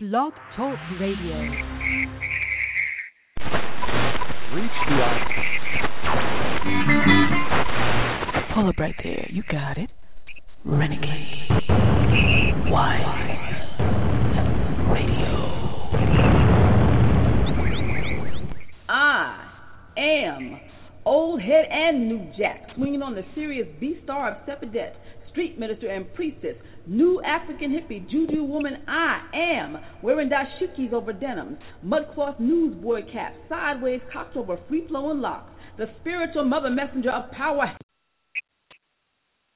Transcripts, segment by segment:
Blog Talk Radio. Reach the Pull up right there. You got it. Renegade. Wide. Radio. I am old head and new jack, swinging on the serious B star of Sephidet, street minister and priestess, new African hippie, juju woman. I am wearing dashikis over denims, mudcloth newsboy cap, sideways cocked over free flowing locks, the spiritual mother messenger of power.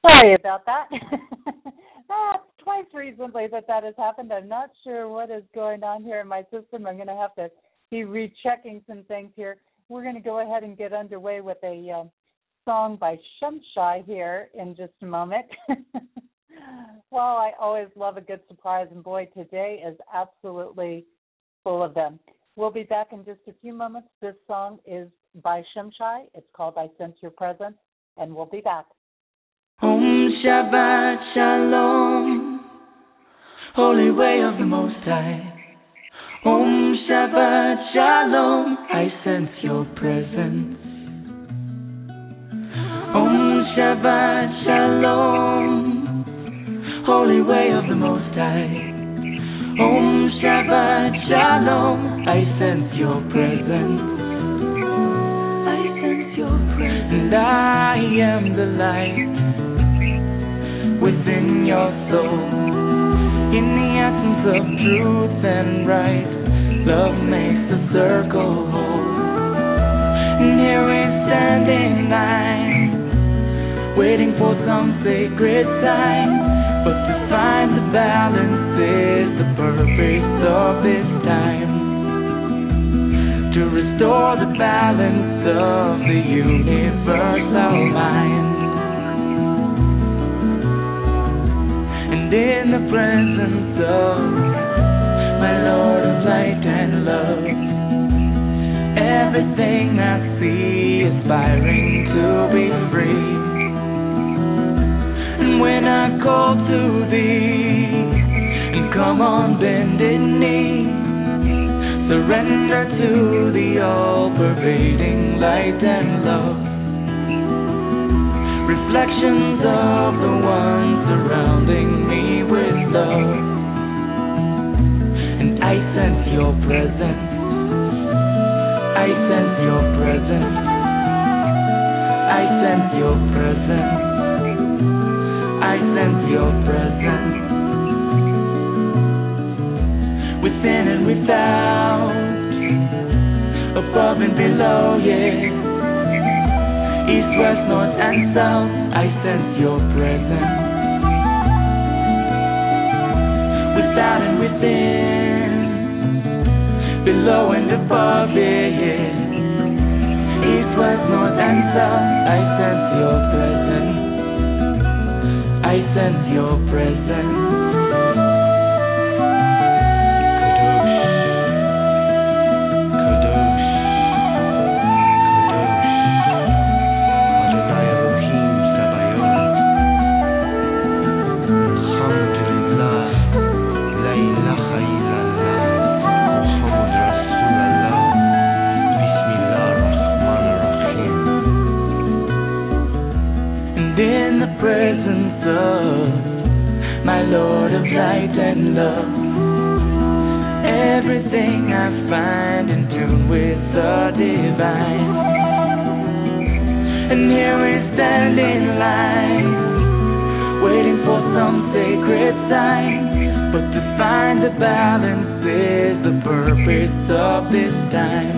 Sorry about that. That's twice recently that that has happened. I'm not sure what is going on here in my system. I'm going to have to be rechecking some things here. We're going to go ahead and get underway with a uh, song by Shimshai here in just a moment. well, I always love a good surprise, and boy, today is absolutely full of them. We'll be back in just a few moments. This song is by Shimshai. It's called I Sense Your Presence, and we'll be back. Om Shabbat Shalom, Holy Way of the Most High. Om Shabbat Shalom, I sense your presence. Shabbat Shalom, Holy Way of the Most High. Om Shabbat Shalom, I sense your presence. I sense your presence. And I am the light within your soul. In the essence of truth and right, love makes the circle whole. And here we stand in line, waiting for some sacred sign. But to find the balance is the purpose of this time. To restore the balance of the universal mind. And in the presence of my Lord of light and love, everything I see aspiring to be free. When I call to thee, and come on bended knee, surrender to the all-pervading light and love reflections of the one surrounding me with love. And I sense your presence. I sense your presence. I sense your presence. I sense your presence. Within and without, above and below, yeah east, west, north, and south. I sense your presence. Without and within, below and above, yeah, yeah. East, west, north, and south. I sense your presence. I sense your presence. Light and love. Everything I find in tune with the divine. And here we stand in line, waiting for some sacred sign. But to find the balance is the purpose of this time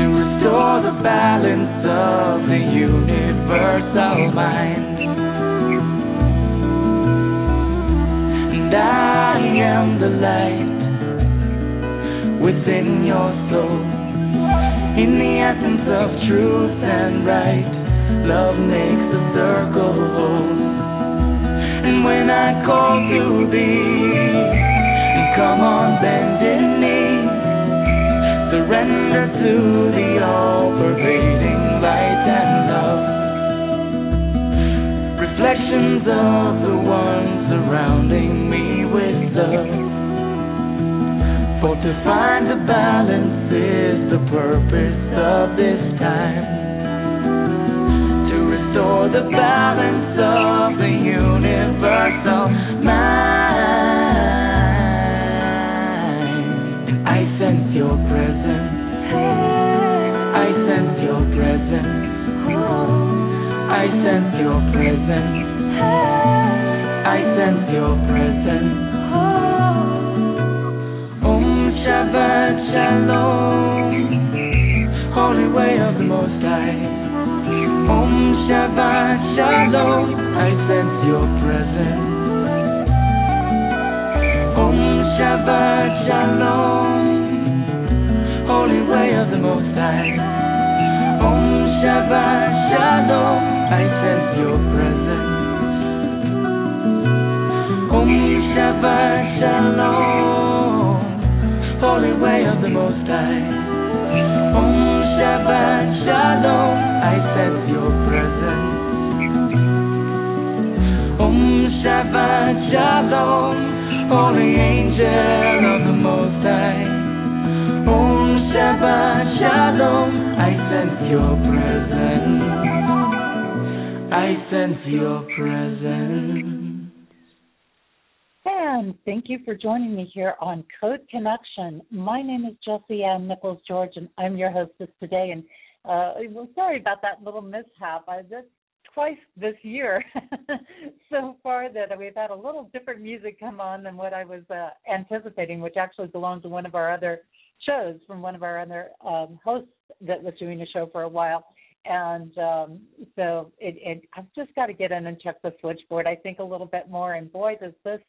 To restore the balance of the universal mind. And I am the light within your soul. In the essence of truth and right, love makes the circle whole. And when I call to thee, come on bended knee surrender to the all-pervading light and love. Reflections of the one surrounding me with love. For to find the balance is the purpose of this time. To restore the balance of the universal mind. I sense your presence. I sense your presence. I sense your presence. I sense your presence. Oh, Om Shabbat Shalom, Holy Way of the Most High. Om Shabbat Shalom, I sense your presence. Om Shabbat Shalom, Holy Way of the Most High. Om Shabbat Shalom, I sense your presence. Shabbat Shalom, Holy Way of the Most High. Om Shabbat Shalom, I sense your presence. Om Shabbat Shalom, Holy Angel of the Most High. Om Shabbat Shalom, I sense your presence. I sense your presence. And thank you for joining me here on Code Connection. My name is Jesse Ann Nichols George, and I'm your hostess today. And uh, well, sorry about that little mishap. I did twice this year so far that we've had a little different music come on than what I was uh, anticipating, which actually belonged to one of our other shows from one of our other um, hosts that was doing a show for a while. And um, so it, it, I've just got to get in and check the switchboard. I think a little bit more. And boy, does this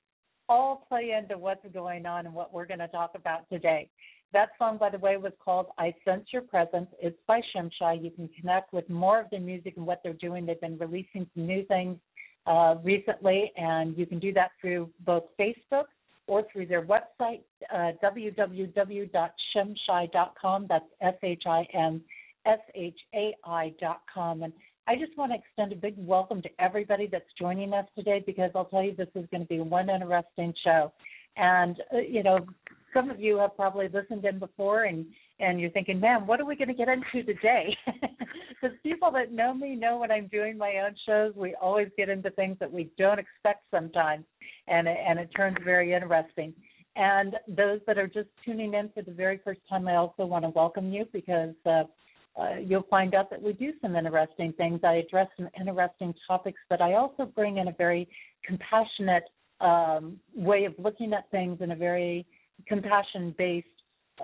all play into what's going on and what we're going to talk about today. That song, by the way, was called I Sense Your Presence. It's by Shimshai. You can connect with more of their music and what they're doing. They've been releasing some new things uh, recently, and you can do that through both Facebook or through their website, uh, www.shimshai.com. That's S H I M S H A I.com. And I just want to extend a big welcome to everybody that's joining us today because I'll tell you this is going to be one interesting show. And uh, you know, some of you have probably listened in before, and and you're thinking, man, what are we going to get into today? Because people that know me know when I'm doing my own shows, we always get into things that we don't expect sometimes, and it, and it turns very interesting. And those that are just tuning in for the very first time, I also want to welcome you because uh, uh, you'll find out that we do some interesting things. I address some interesting topics, but I also bring in a very compassionate um, way of looking at things and a very compassion based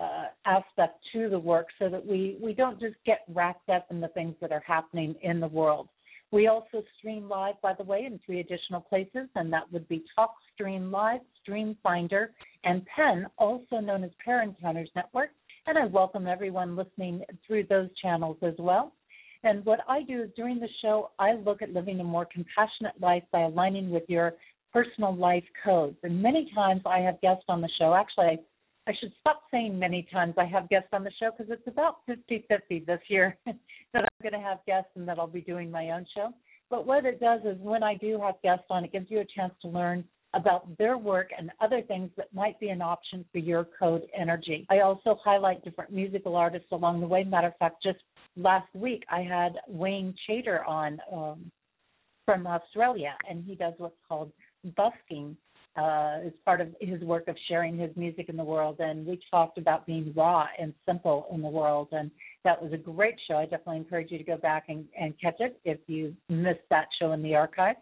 uh, aspect to the work so that we, we don't just get wrapped up in the things that are happening in the world. We also stream live, by the way, in three additional places, and that would be TalkStream Live, Stream Finder, and PEN, also known as Pair Encounters Network and I welcome everyone listening through those channels as well. And what I do is during the show, I look at living a more compassionate life by aligning with your personal life codes. And many times I have guests on the show. Actually, I should stop saying many times I have guests on the show because it's about 50 50 this year that I'm going to have guests and that I'll be doing my own show. But what it does is when I do have guests on, it gives you a chance to learn about their work and other things that might be an option for your code energy. I also highlight different musical artists along the way. Matter of fact, just last week I had Wayne Chater on um, from Australia, and he does what's called busking uh, as part of his work of sharing his music in the world. And we talked about being raw and simple in the world. And that was a great show. I definitely encourage you to go back and, and catch it if you missed that show in the archive.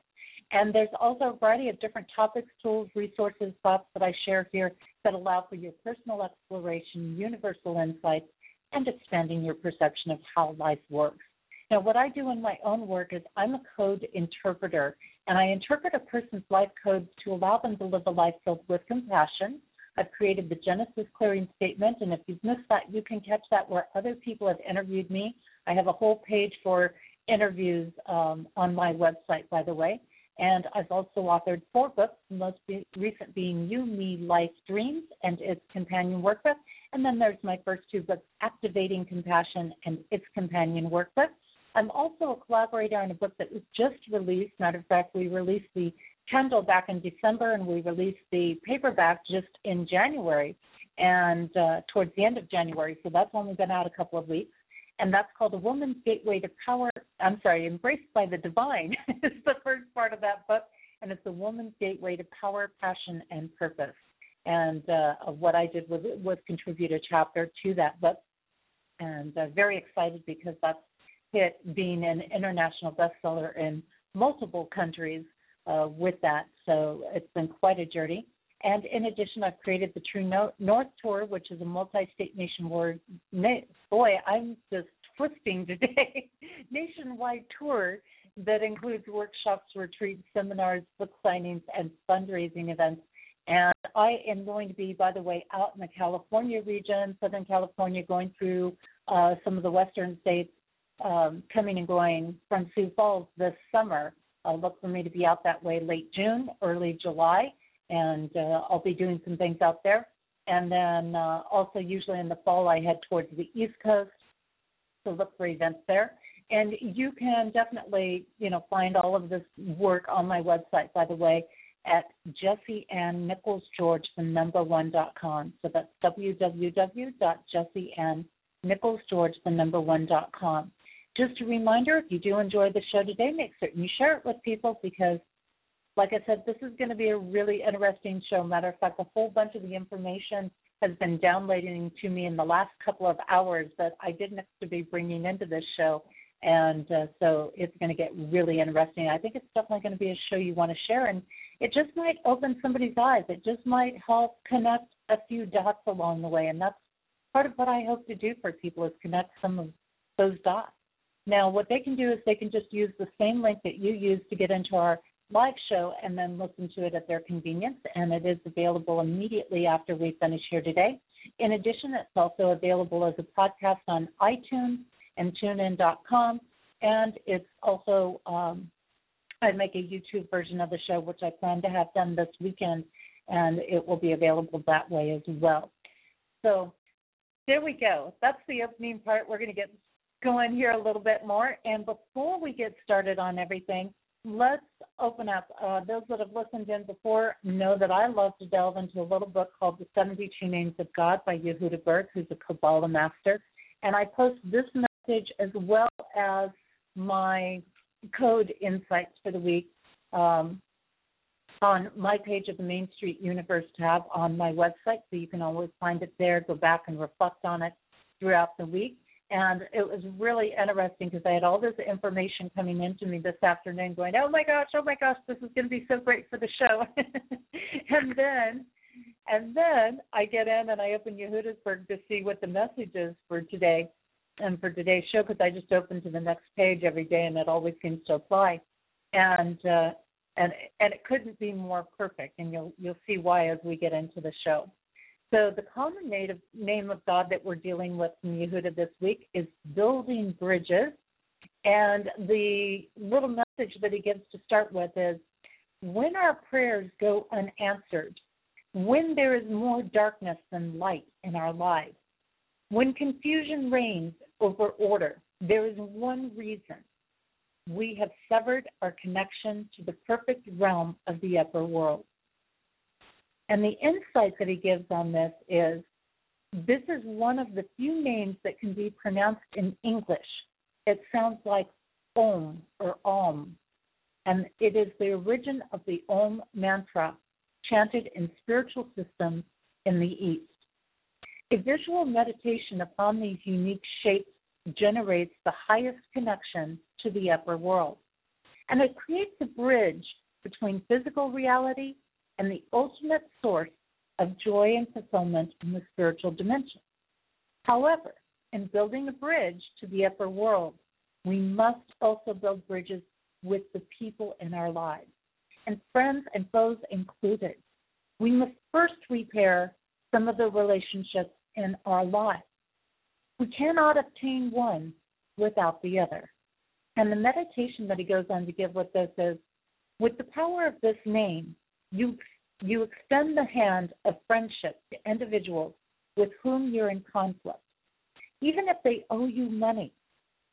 And there's also a variety of different topics, tools, resources, thoughts that I share here that allow for your personal exploration, universal insights, and expanding your perception of how life works. Now, what I do in my own work is I'm a code interpreter, and I interpret a person's life codes to allow them to live a life filled with compassion. I've created the Genesis Clearing Statement, and if you've missed that, you can catch that where other people have interviewed me. I have a whole page for interviews um, on my website, by the way. And I've also authored four books, the most recent being You, Me, Life, Dreams, and its companion workbook. And then there's my first two books, Activating Compassion and its companion workbook. I'm also a collaborator on a book that was just released. Matter of fact, we released the Kindle back in December and we released the paperback just in January. and uh, towards the end of January. So that's only been out a couple of weeks. And that's called A Woman's Gateway to Power. I'm sorry, Embraced by the Divine is the first part of that book. And it's A Woman's Gateway to Power, Passion, and Purpose. And uh, what I did was, was contribute a chapter to that book. And uh, very excited because that's hit being an international bestseller in multiple countries uh, with that. So it's been quite a journey. And in addition, I've created the True North Tour, which is a multi-state nationwide. Boy, I'm just twisting today. nationwide tour that includes workshops, retreats, seminars, book signings, and fundraising events. And I am going to be, by the way, out in the California region, Southern California, going through uh, some of the western states, um, coming and going from Sioux Falls this summer. Uh, look for me to be out that way late June, early July and uh, I'll be doing some things out there. And then uh, also, usually in the fall, I head towards the East Coast to look for events there. And you can definitely, you know, find all of this work on my website, by the way, at Jesse Ann Nichols George, the number one dot com. So that's www.jesseannnicholsgeorge, the number one dot com. Just a reminder, if you do enjoy the show today, make certain you share it with people because like I said, this is going to be a really interesting show. Matter of fact, a whole bunch of the information has been downloading to me in the last couple of hours that I didn't have to be bringing into this show. And uh, so it's going to get really interesting. I think it's definitely going to be a show you want to share. And it just might open somebody's eyes. It just might help connect a few dots along the way. And that's part of what I hope to do for people is connect some of those dots. Now, what they can do is they can just use the same link that you use to get into our live show and then listen to it at their convenience. And it is available immediately after we finish here today. In addition, it's also available as a podcast on iTunes and tunein.com. And it's also, um, I make a YouTube version of the show, which I plan to have done this weekend, and it will be available that way as well. So there we go. That's the opening part. We're going to get going here a little bit more. And before we get started on everything, let's open up. Uh, those that have listened in before know that I love to delve into a little book called The 72 Names of God by Yehuda Berg, who's a Kabbalah master. And I post this message as well as my code insights for the week um, on my page of the Main Street Universe tab on my website. So you can always find it there, go back and reflect on it throughout the week. And it was really interesting because I had all this information coming into me this afternoon going, oh my gosh, oh my gosh, this is going to be so great for the show. and then, and then I get in and I open Yehudasburg to see what the message is for today and for today's show because I just open to the next page every day and it always seems to apply. And, uh, and, and it couldn't be more perfect. And you'll, you'll see why as we get into the show. So the common native name of God that we're dealing with in Yehuda this week is building bridges. And the little message that he gives to start with is when our prayers go unanswered, when there is more darkness than light in our lives, when confusion reigns over order, there is one reason we have severed our connection to the perfect realm of the upper world. And the insight that he gives on this is this is one of the few names that can be pronounced in English. It sounds like Om or Om, and it is the origin of the Om mantra chanted in spiritual systems in the East. A visual meditation upon these unique shapes generates the highest connection to the upper world, and it creates a bridge between physical reality and the ultimate source of joy and fulfillment in the spiritual dimension. However, in building a bridge to the upper world, we must also build bridges with the people in our lives, and friends and foes included. We must first repair some of the relationships in our lives. We cannot obtain one without the other. And the meditation that he goes on to give with this is with the power of this name, you you extend the hand of friendship to individuals with whom you're in conflict. Even if they owe you money,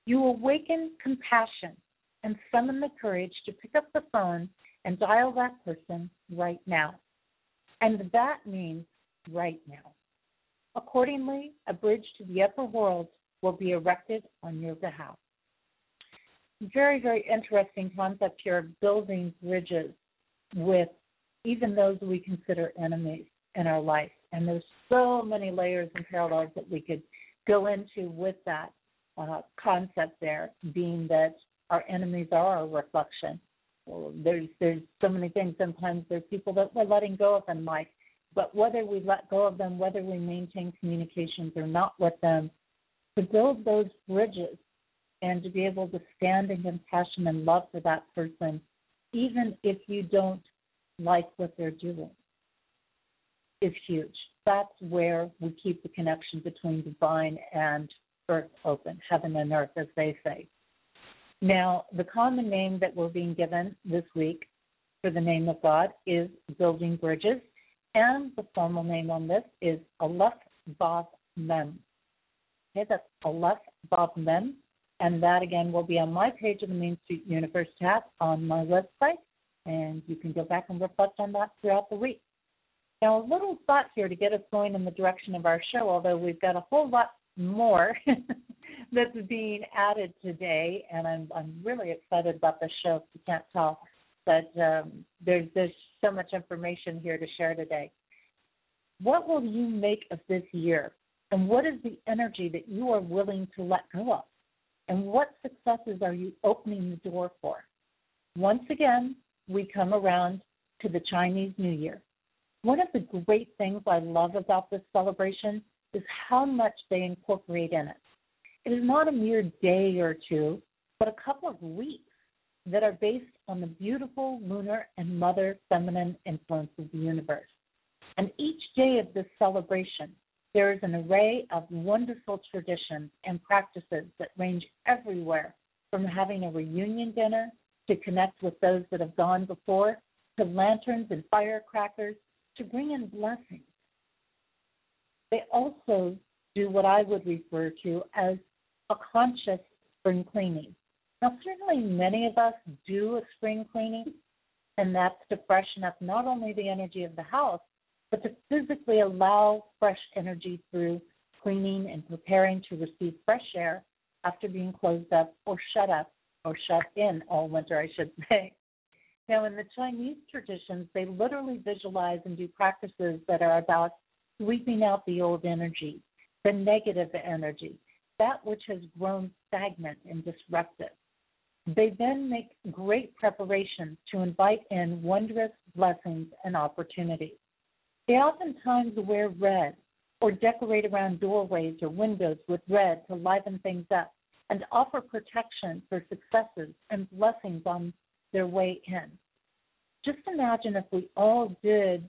you awaken compassion and summon the courage to pick up the phone and dial that person right now. And that means right now. Accordingly, a bridge to the upper world will be erected on your behalf. Very, very interesting concept here of building bridges with even those we consider enemies in our life. And there's so many layers and parallels that we could go into with that uh, concept there, being that our enemies are a reflection. Well, there's there's so many things. Sometimes there's people that we're letting go of in life, but whether we let go of them, whether we maintain communications or not with them, to build those bridges and to be able to stand in compassion and love for that person, even if you don't like what they're doing, is huge. That's where we keep the connection between divine and earth open, heaven and earth, as they say. Now, the common name that we're being given this week for the name of God is Building Bridges, and the formal name on this is Aleph Vav Mem. Okay, that's Aleph Vav Mem, and that again will be on my page of the Main Street Universe tab on my website, and you can go back and reflect on that throughout the week. Now, a little thought here to get us going in the direction of our show, although we've got a whole lot more that's being added today, and I'm I'm really excited about the show. If you can't tell, but um, there's there's so much information here to share today. What will you make of this year, and what is the energy that you are willing to let go of, and what successes are you opening the door for? Once again, we come around to the Chinese New Year. One of the great things I love about this celebration is how much they incorporate in it. It is not a mere day or two, but a couple of weeks that are based on the beautiful lunar and mother feminine influence of the universe. And each day of this celebration, there is an array of wonderful traditions and practices that range everywhere from having a reunion dinner to connect with those that have gone before, to lanterns and firecrackers, to bring in blessings. They also do what I would refer to as a conscious spring cleaning. Now, certainly many of us do a spring cleaning, and that's to freshen up not only the energy of the house, but to physically allow fresh energy through cleaning and preparing to receive fresh air after being closed up or shut up or shut in all winter, I should say. Now, in the Chinese traditions, they literally visualize and do practices that are about sweeping out the old energy, the negative energy, that which has grown stagnant and disruptive. They then make great preparations to invite in wondrous blessings and opportunities. They oftentimes wear red or decorate around doorways or windows with red to liven things up and offer protection for successes and blessings on their way in. Just imagine if we all did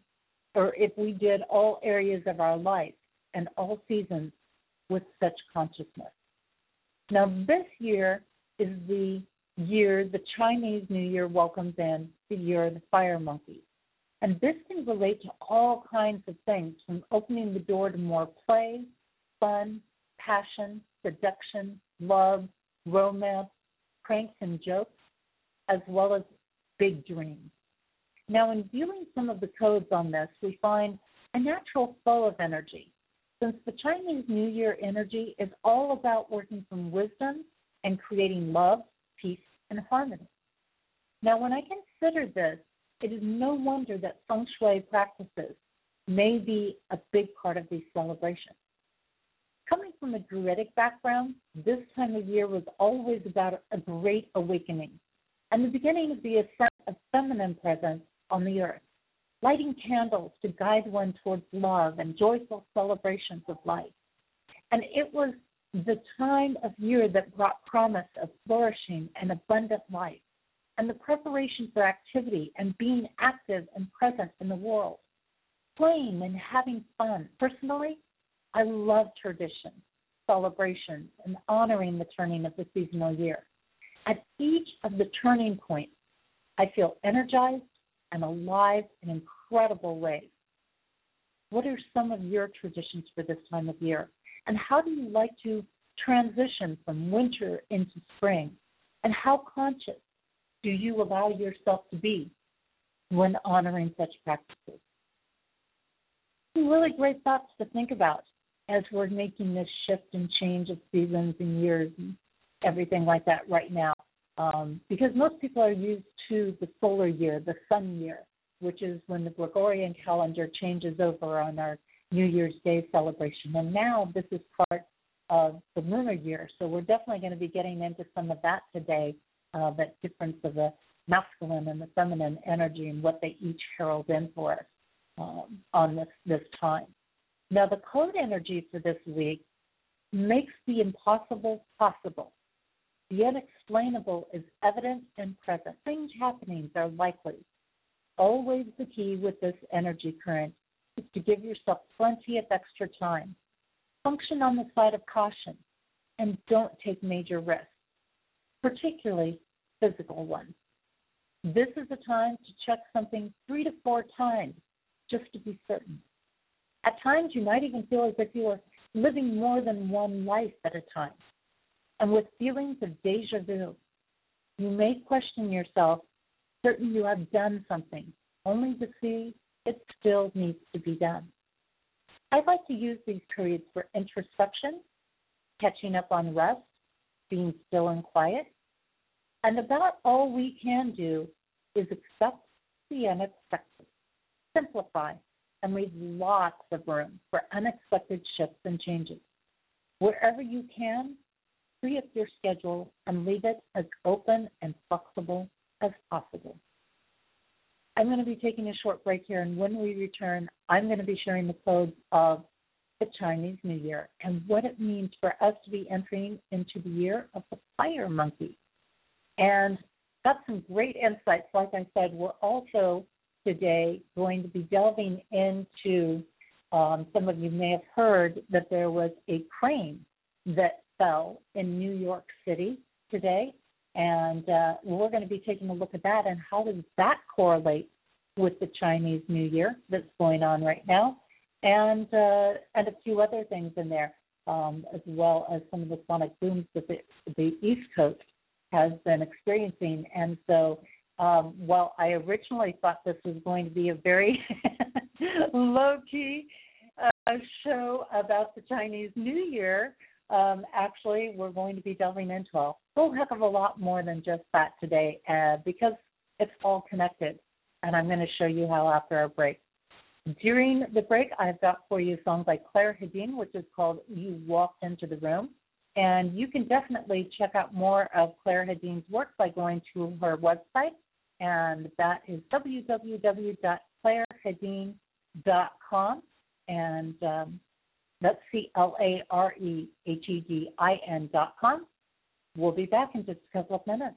or if we did all areas of our life and all seasons with such consciousness. Now, this year is the year the Chinese New Year welcomes in the year of the fire monkey. And this can relate to all kinds of things from opening the door to more play, fun, passion, seduction, love, romance, pranks, and jokes, as well as big dreams. Now, in viewing some of the codes on this, we find a natural flow of energy. Since the Chinese New Year energy is all about working from wisdom and creating love, peace, and harmony. Now, when I consider this, it is no wonder that feng shui practices may be a big part of these celebrations. Coming from a Druidic background, this time of year was always about a great awakening and the beginning of the ascent of feminine presence on the earth, lighting candles to guide one towards love and joyful celebrations of life. And it was the time of year that brought promise of flourishing and abundant life, and the preparation for activity and being active and present in the world, playing and having fun. Personally, I love traditions, celebrations, and honoring the turning of the seasonal year. At each of the turning points, I feel energized and alive in incredible ways. What are some of your traditions for this time of year? And how do you like to transition from winter into spring? And how conscious do you allow yourself to be when honoring such practices? Some really great thoughts to think about as we're making this shift and change of seasons and years and everything like that right now. Um, because most people are used to the solar year, the sun year, which is when the Gregorian calendar changes over on our New Year's Day celebration. And now this is part of the lunar year. So we're definitely going to be getting into some of that today, uh, that difference of the masculine and the feminine energy and what they each herald in for us um, on this, this time. Now, the code energy for this week makes the impossible possible. The unexplainable is evident and present. Things happening are likely. Always the key with this energy current is to give yourself plenty of extra time. Function on the side of caution and don't take major risks, particularly physical ones. This is a time to check something three to four times just to be certain. At times, you might even feel as if you are living more than one life at a time. And with feelings of deja vu, you may question yourself, certain you have done something, only to see it still needs to be done. I'd like to use these periods for introspection, catching up on rest, being still and quiet. And about all we can do is accept the unexpected, simplify, and leave lots of room for unexpected shifts and changes. Wherever you can, free up your schedule and leave it as open and flexible as possible. I'm going to be taking a short break here, and when we return, I'm going to be sharing the codes of the Chinese New Year and what it means for us to be entering into the year of the fire monkey. And got some great insights. Like I said, we're also today going to be delving into. Um, some of you may have heard that there was a crane that fell in New York City today, and uh, we're going to be taking a look at that and how does that correlate with the Chinese New Year that's going on right now, and uh, and a few other things in there, um, as well as some of the sonic booms that the, the East Coast has been experiencing, and so um, well, I originally thought this was going to be a very low key uh, show about the Chinese New Year. Um, actually, we're going to be delving into a whole heck of a lot more than just that today uh, because it's all connected. And I'm going to show you how after our break. During the break, I've got for you a song by Clare Hedin, which is called You Walked Into the Room. And you can definitely check out more of Clare Hedin's work by going to her website, and that is www.clarehedin.com. And um, that's C L A R E H E D I N dot com. We'll be back in just a couple of minutes.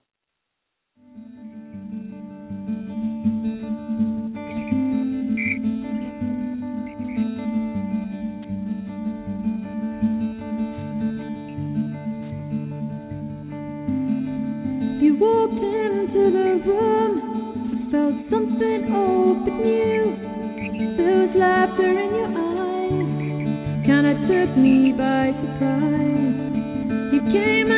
Old but. There was laughter in your eyes, kinda took me by surprise. You came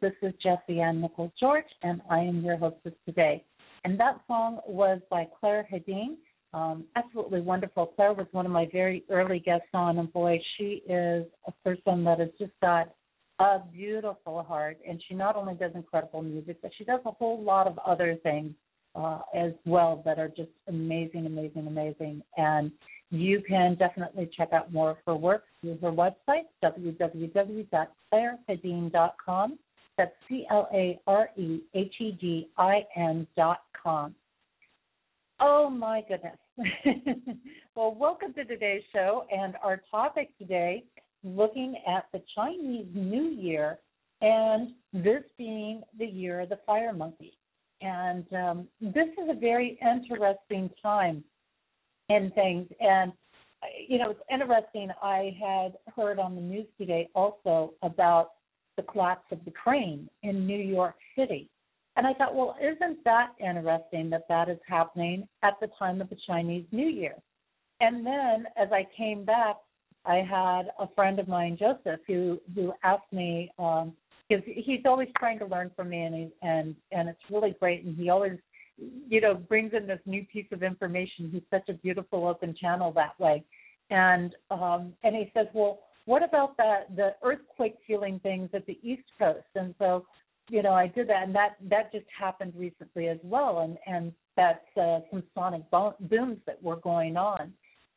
This is Jesse Ann Nichols George, and I am your hostess today. And that song was by Clare Hedin. Um, absolutely wonderful. Clare was one of my very early guests on, and boy, she is a person that has just got a beautiful heart. And she not only does incredible music, but she does a whole lot of other things uh, as well that are just amazing, amazing, amazing. And you can definitely check out more of her work through her website, www.clarehedin.com. That's C L A R E H E D I N dot com. Oh my goodness. well, welcome to today's show and our topic today looking at the Chinese New Year and this being the year of the fire monkey. And um, this is a very interesting time in things. And, you know, it's interesting. I had heard on the news today also about the collapse of the crane in New York City. And I thought, well, isn't that interesting that that is happening at the time of the Chinese New Year? And then as I came back, I had a friend of mine, Joseph, who who asked me um, because he's always trying to learn from me, and he, and and it's really great. And he always, you know, brings in this new piece of information. He's such a beautiful open channel that way. And um, and he says, well, what about the the earthquake feeling things at the East Coast? And so, you know, I did that, and that that just happened recently as well. And and that's uh, some sonic bo- booms that were going on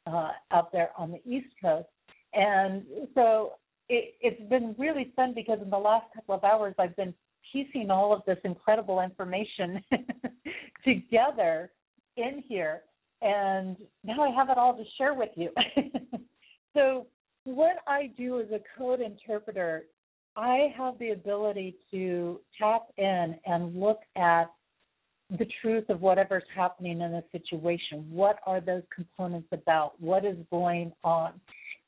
uh, out there on the East Coast. And so it, it's been really fun because in the last couple of hours I've been piecing all of this incredible information together in here, and now I have it all to share with you. so, what I do as a code interpreter, I have the ability to tap in and look at the truth of whatever's happening in a situation. What are those components about? What is going on?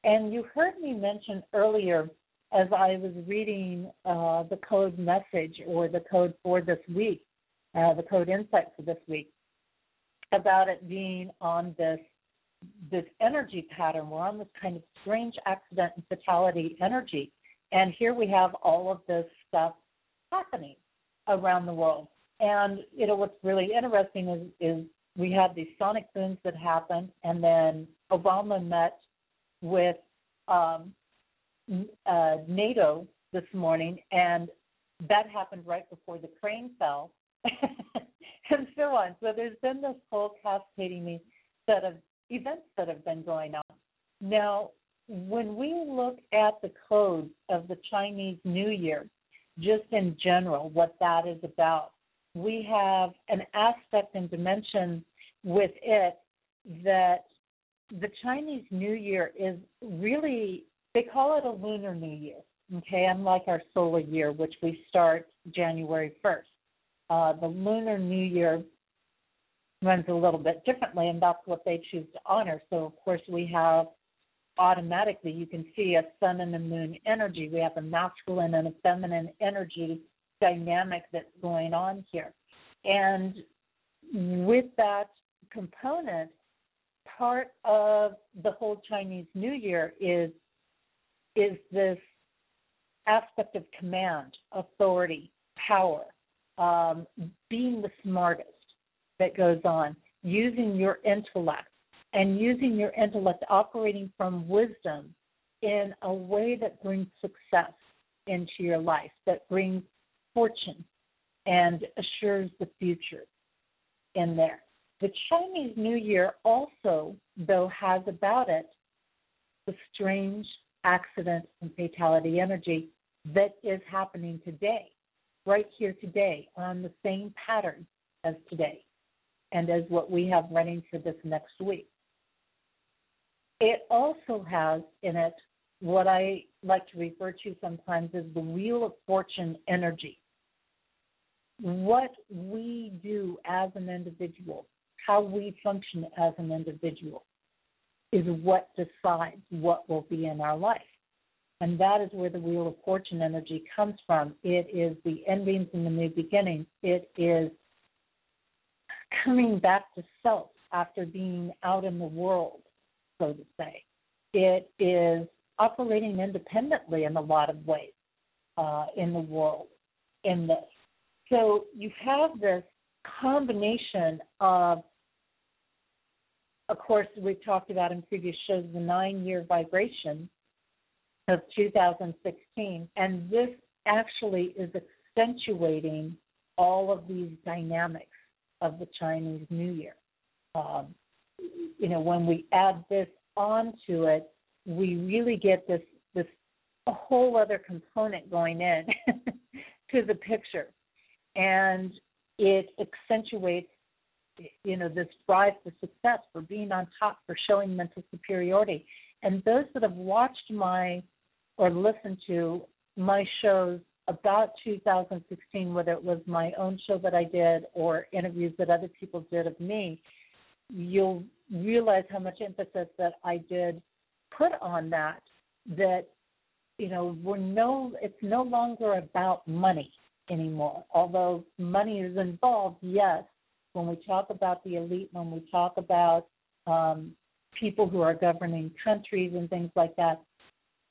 And you heard me mention earlier as I was reading uh, the code message or the code for this week, uh, the code insight for this week, about it being on this this energy pattern. We're on this kind of strange accident and fatality energy, and here we have all of this stuff happening around the world. And you know what's really interesting is is we had these sonic booms that happened, and then Obama met with um, uh, NATO this morning, and that happened right before the crane fell, and so on. So there's been this whole cascading set of events that have been going on. Now, when we look at the codes of the Chinese New Year, just in general, what that is about, we have an aspect and dimension with it that the Chinese New Year is really, they call it a lunar New Year, okay, unlike our solar year, which we start January 1st. Uh, the lunar New Year runs a little bit differently, and that's what they choose to honor. So, of course, we have automatically, you can see a sun and a moon energy. We have a masculine and a feminine energy dynamic that's going on here. And with that component, part of the whole Chinese New Year is is this aspect of command, authority, power, um, being the smartest that goes on, using your intellect, and using your intellect operating from wisdom in a way that brings success into your life, that brings fortune and assures the future in there. The Chinese New Year also, though, has about it the strange accident and fatality energy that is happening today, right here today, on the same pattern as today and as what we have running for this next week. It also has in it what I like to refer to sometimes as the Wheel of Fortune energy. What we do as an individual, how we function as an individual, is what decides what will be in our life. And that is where the Wheel of Fortune energy comes from. It is the endings and the new beginnings. It is coming back to self after being out in the world, so to say. It is operating independently in a lot of ways uh, in the world in this. So you have this combination of, of course, we've talked about in previous shows the nine year vibration of 2016, and this actually is accentuating all of these dynamics of the Chinese New Year. Um, you know, when we add this onto it, we really get this this a whole other component going in to the picture, and it accentuates you know this drive for success, for being on top, for showing mental superiority. And those that have watched my or listened to my shows about 2016, whether it was my own show that I did or interviews that other people did of me, you'll realize how much emphasis that I did put on that. That you know, we're no, it's no longer about money anymore. Although money is involved, yes. When we talk about the elite, when we talk about um, people who are governing countries and things like that,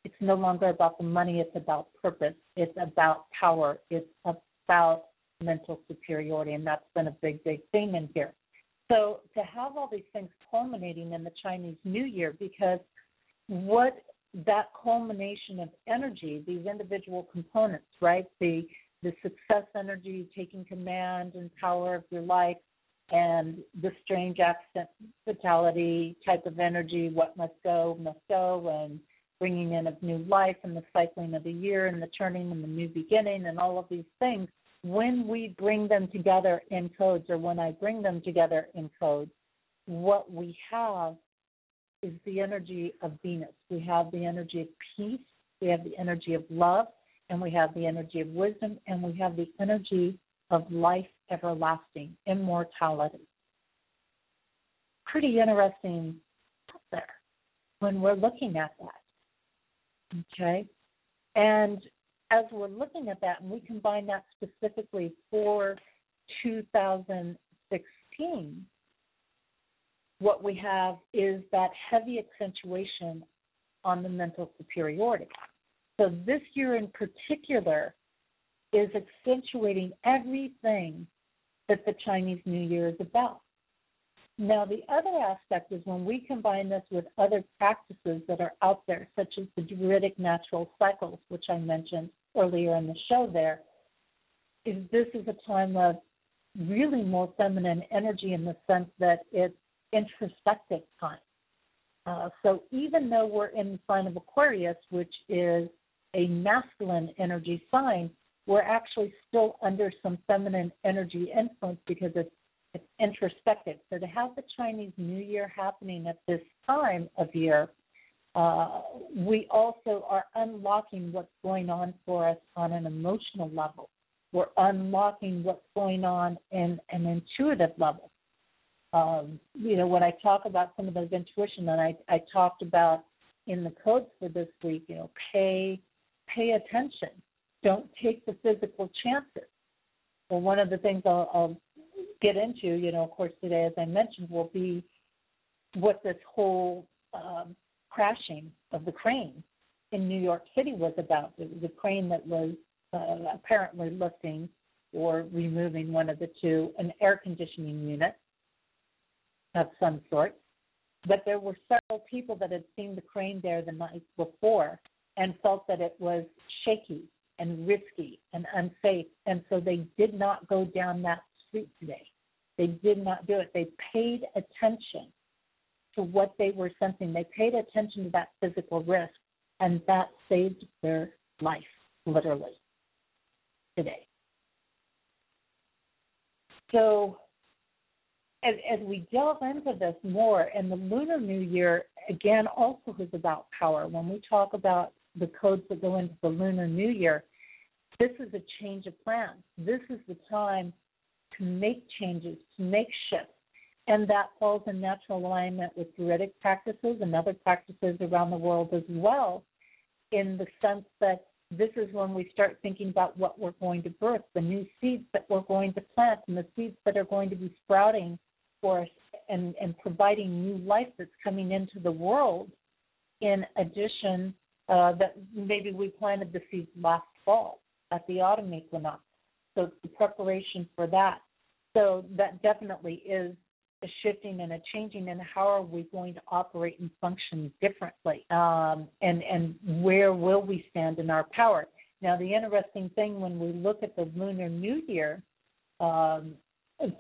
it's no longer about the money, it's about purpose, it's about power, it's about mental superiority, and that's been a big, big thing in here. So to have all these things culminating in the Chinese New Year, because what that culmination of energy, these individual components, right? The the success energy, taking command and power of your life, and the strange accident fatality type of energy, what must go, must go, and bringing in of new life and the cycling of the year and the turning and the new beginning and all of these things, when we bring them together in codes or when I bring them together in codes, what we have is the energy of Venus. We have the energy of peace, we have the energy of love, and we have the energy of wisdom, and we have the energy of life everlasting, immortality. Pretty interesting there when we're looking at that. Okay. And as we're looking at that, and we combine that specifically for 2016, what we have is that heavy accentuation on the mental superiority. So this year in particular is accentuating everything that the Chinese New Year is about. Now, the other aspect is when we combine this with other practices that are out there, such as the Druidic natural cycles, which I mentioned earlier in the show, there, is this is a time of really more feminine energy in the sense that it's introspective time. Uh, so even though we're in the sign of Aquarius, which is a masculine energy sign, we're actually still under some feminine energy influence because it's it's introspective. So to have the Chinese New Year happening at this time of year, uh, we also are unlocking what's going on for us on an emotional level. We're unlocking what's going on in an intuitive level. Um, you know, when I talk about some of those intuition, and I, I talked about in the codes for this week, you know, pay pay attention. Don't take the physical chances. Well, one of the things I'll, I'll get into, you know, of course, today, as I mentioned, will be what this whole um, crashing of the crane in New York City was about. It was a crane that was uh, apparently lifting or removing one of the two, an air conditioning unit of some sort. But there were several people that had seen the crane there the night before and felt that it was shaky and risky and unsafe. And so they did not go down that street today. They did not do it. They paid attention to what they were sensing. They paid attention to that physical risk, and that saved their life, literally, today. So, as, as we delve into this more, and the Lunar New Year, again, also is about power. When we talk about the codes that go into the Lunar New Year, this is a change of plans. This is the time to make changes, to make shifts. And that falls in natural alignment with Druidic practices and other practices around the world as well, in the sense that this is when we start thinking about what we're going to birth, the new seeds that we're going to plant, and the seeds that are going to be sprouting for us and, and providing new life that's coming into the world. In addition, uh, that maybe we planted the seeds last fall at the autumn equinox. So the preparation for that. So that definitely is a shifting and a changing and how are we going to operate and function differently um, and and where will we stand in our power now the interesting thing when we look at the lunar new year um,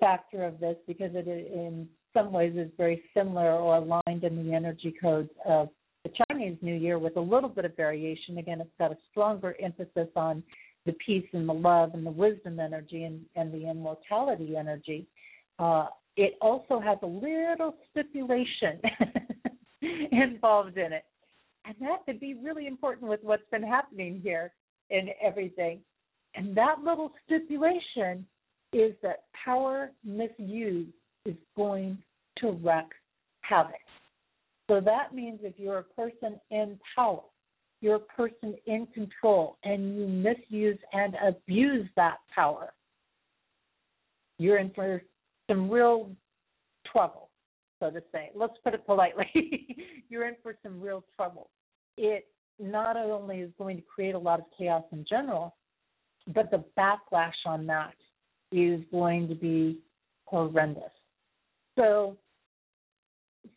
factor of this because it in some ways is very similar or aligned in the energy codes of the Chinese New Year with a little bit of variation. Again, it's got a stronger emphasis on the peace and the love and the wisdom energy and, and the immortality energy. Uh, it also has a little stipulation involved in it. And that could be really important with what's been happening here and everything. And that little stipulation is that power misuse is going to wreak havoc. So that means if you're a person in power, you're a person in control, and you misuse and abuse that power, you're in for some real trouble, so to say. Let's put it politely. you're in for some real trouble. It not only is going to create a lot of chaos in general, but the backlash on that is going to be horrendous. So,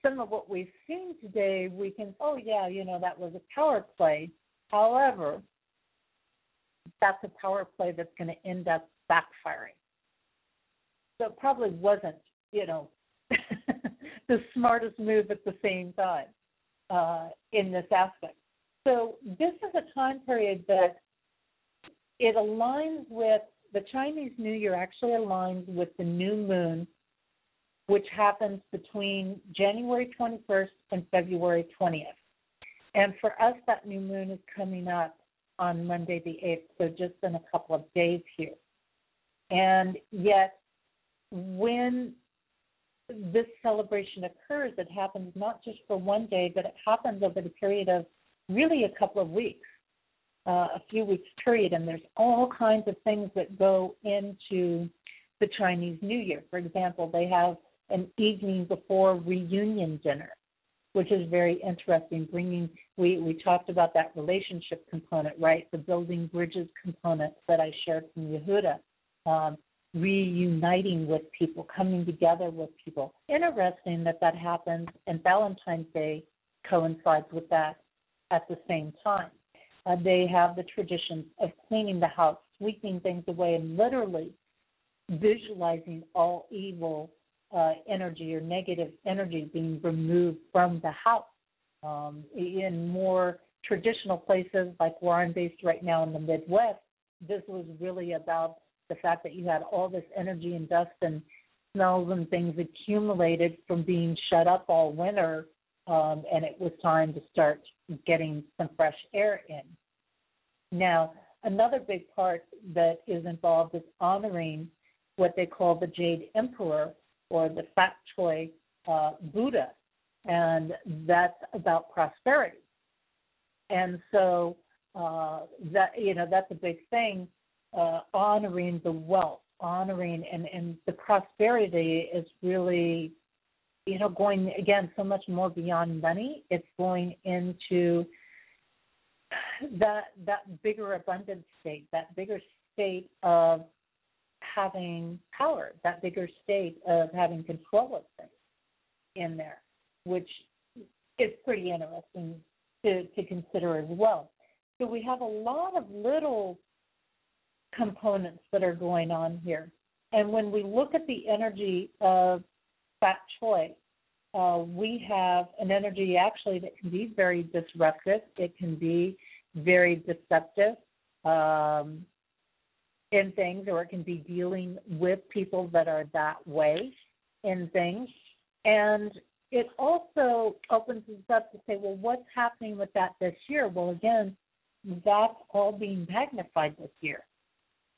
some of what we've seen today, we can, oh, yeah, you know, that was a power play. However, that's a power play that's going to end up backfiring. So it probably wasn't, you know, the smartest move at the same time uh, in this aspect. So this is a time period that it aligns with the Chinese New Year actually aligns with the new moon, which happens between January 21st and February 20th. And for us, that new moon is coming up on Monday the 8th, so just in a couple of days here. And yet, when this celebration occurs, it happens not just for one day, but it happens over the period of really a couple of weeks, uh, a few weeks period. And there's all kinds of things that go into the Chinese New Year. For example, they have an evening before reunion dinner, which is very interesting. Bringing we we talked about that relationship component, right? The building bridges component that I shared from Yehuda. Um, reuniting with people, coming together with people. Interesting that that happens, and Valentine's Day coincides with that at the same time. Uh, they have the tradition of cleaning the house, sweeping things away, and literally visualizing all evil uh, energy or negative energy being removed from the house. Um, in more traditional places, like where I'm based right now in the Midwest, this was really about the fact that you had all this energy and dust and smells and things accumulated from being shut up all winter, um, and it was time to start getting some fresh air in. Now, another big part that is involved is honoring what they call the Jade Emperor or the Fat Choi uh, Buddha, and that's about prosperity. And so uh, that you know that's a big thing uh, honoring the wealth, honoring and and the prosperity is really, you know, going again so much more beyond money. It's going into that that bigger abundant state, that bigger state of having power, that bigger state of having control of things in there, which is pretty interesting to, to consider as well. So we have a lot of little components that are going on here. And when we look at the energy of Fat Choi, uh, we have an energy actually that can be very disruptive. It can be very deceptive um, in things, or it can be dealing with people that are that way in things. And it also opens us up to say, well, what's happening with that this year? Well, again, that's all being magnified this year.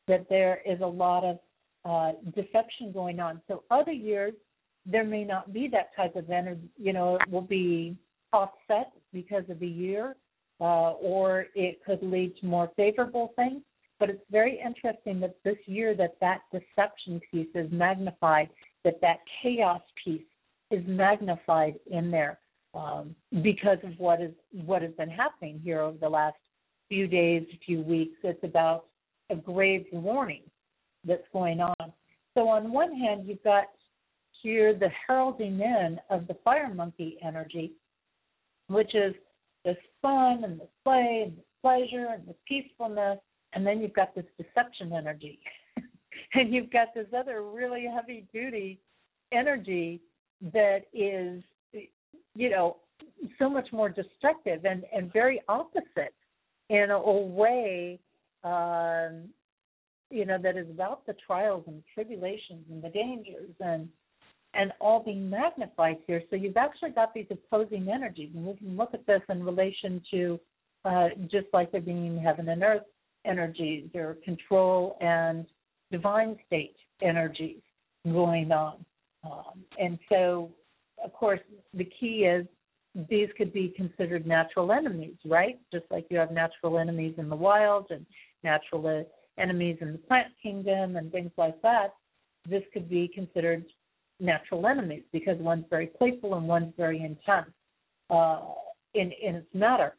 That there is a lot of uh, deception going on. So other years, there may not be that type of energy. You know, it will be offset because of the year, uh, or it could lead to more favorable things. But it's very interesting that this year that that deception piece is magnified, that that chaos piece is magnified in there um, because of what is what has been happening here over the last few days, few weeks. It's about a grave warning that's going on. So on one hand, you've got here the heralding in of the fire monkey energy, which is the fun and the play and the pleasure and the peacefulness, and then you've got this deception energy. and you've got this other really heavy duty energy that is you know so much more destructive and and very opposite in a, a way um you know that is about the trials and tribulations and the dangers and and all being magnified here. So you've actually got these opposing energies, and we can look at this in relation to uh, just like there being heaven and earth energies, or control and divine state energies going on. Um, and so, of course, the key is these could be considered natural enemies, right? Just like you have natural enemies in the wild and natural enemies in the plant kingdom and things like that. This could be considered natural enemies because one's very playful and one's very intense uh, in in its matter.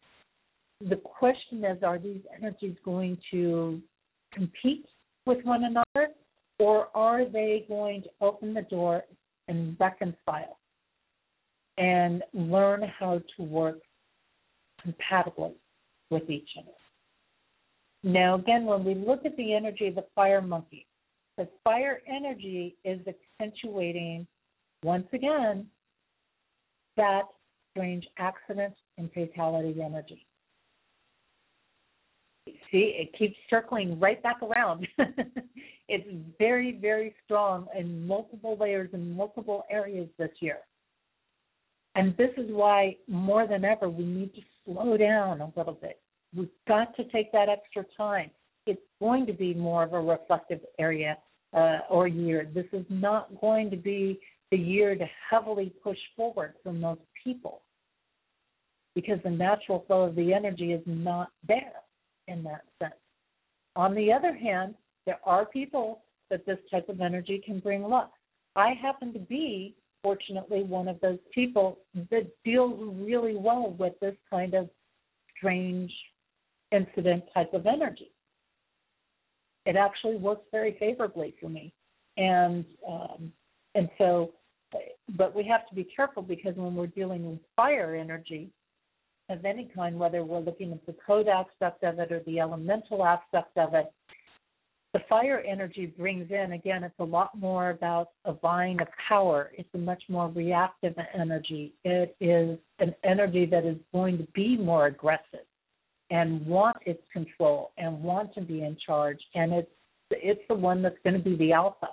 The question is, are these energies going to compete with one another, or are they going to open the door and reconcile and learn how to work compatibly with each other? Now, again, when we look at the energy of the fire monkey, the fire energy is accentuating, once again, that strange accident and fatality energy. See, it keeps circling right back around. it's very, very strong in multiple layers and multiple areas this year. And this is why, more than ever, we need to slow down a little bit. We've got to take that extra time. It's going to be more of a reflective area uh, or year. This is not going to be the year to heavily push forward for most people because the natural flow of the energy is not there in that sense. On the other hand, there are people that this type of energy can bring luck. I happen to be, fortunately, one of those people that deals really well with this kind of strange incident type of energy it actually works very favorably for me. And um, and so, but we have to be careful because when we're dealing with fire energy of any kind, whether we're looking at the code aspect of it or the elemental aspect of it, the fire energy brings in again. It's a lot more about a vine of power. It's a much more reactive energy. It is an energy that is going to be more aggressive and want its control and want to be in charge and it's it's the one that's going to be the alpha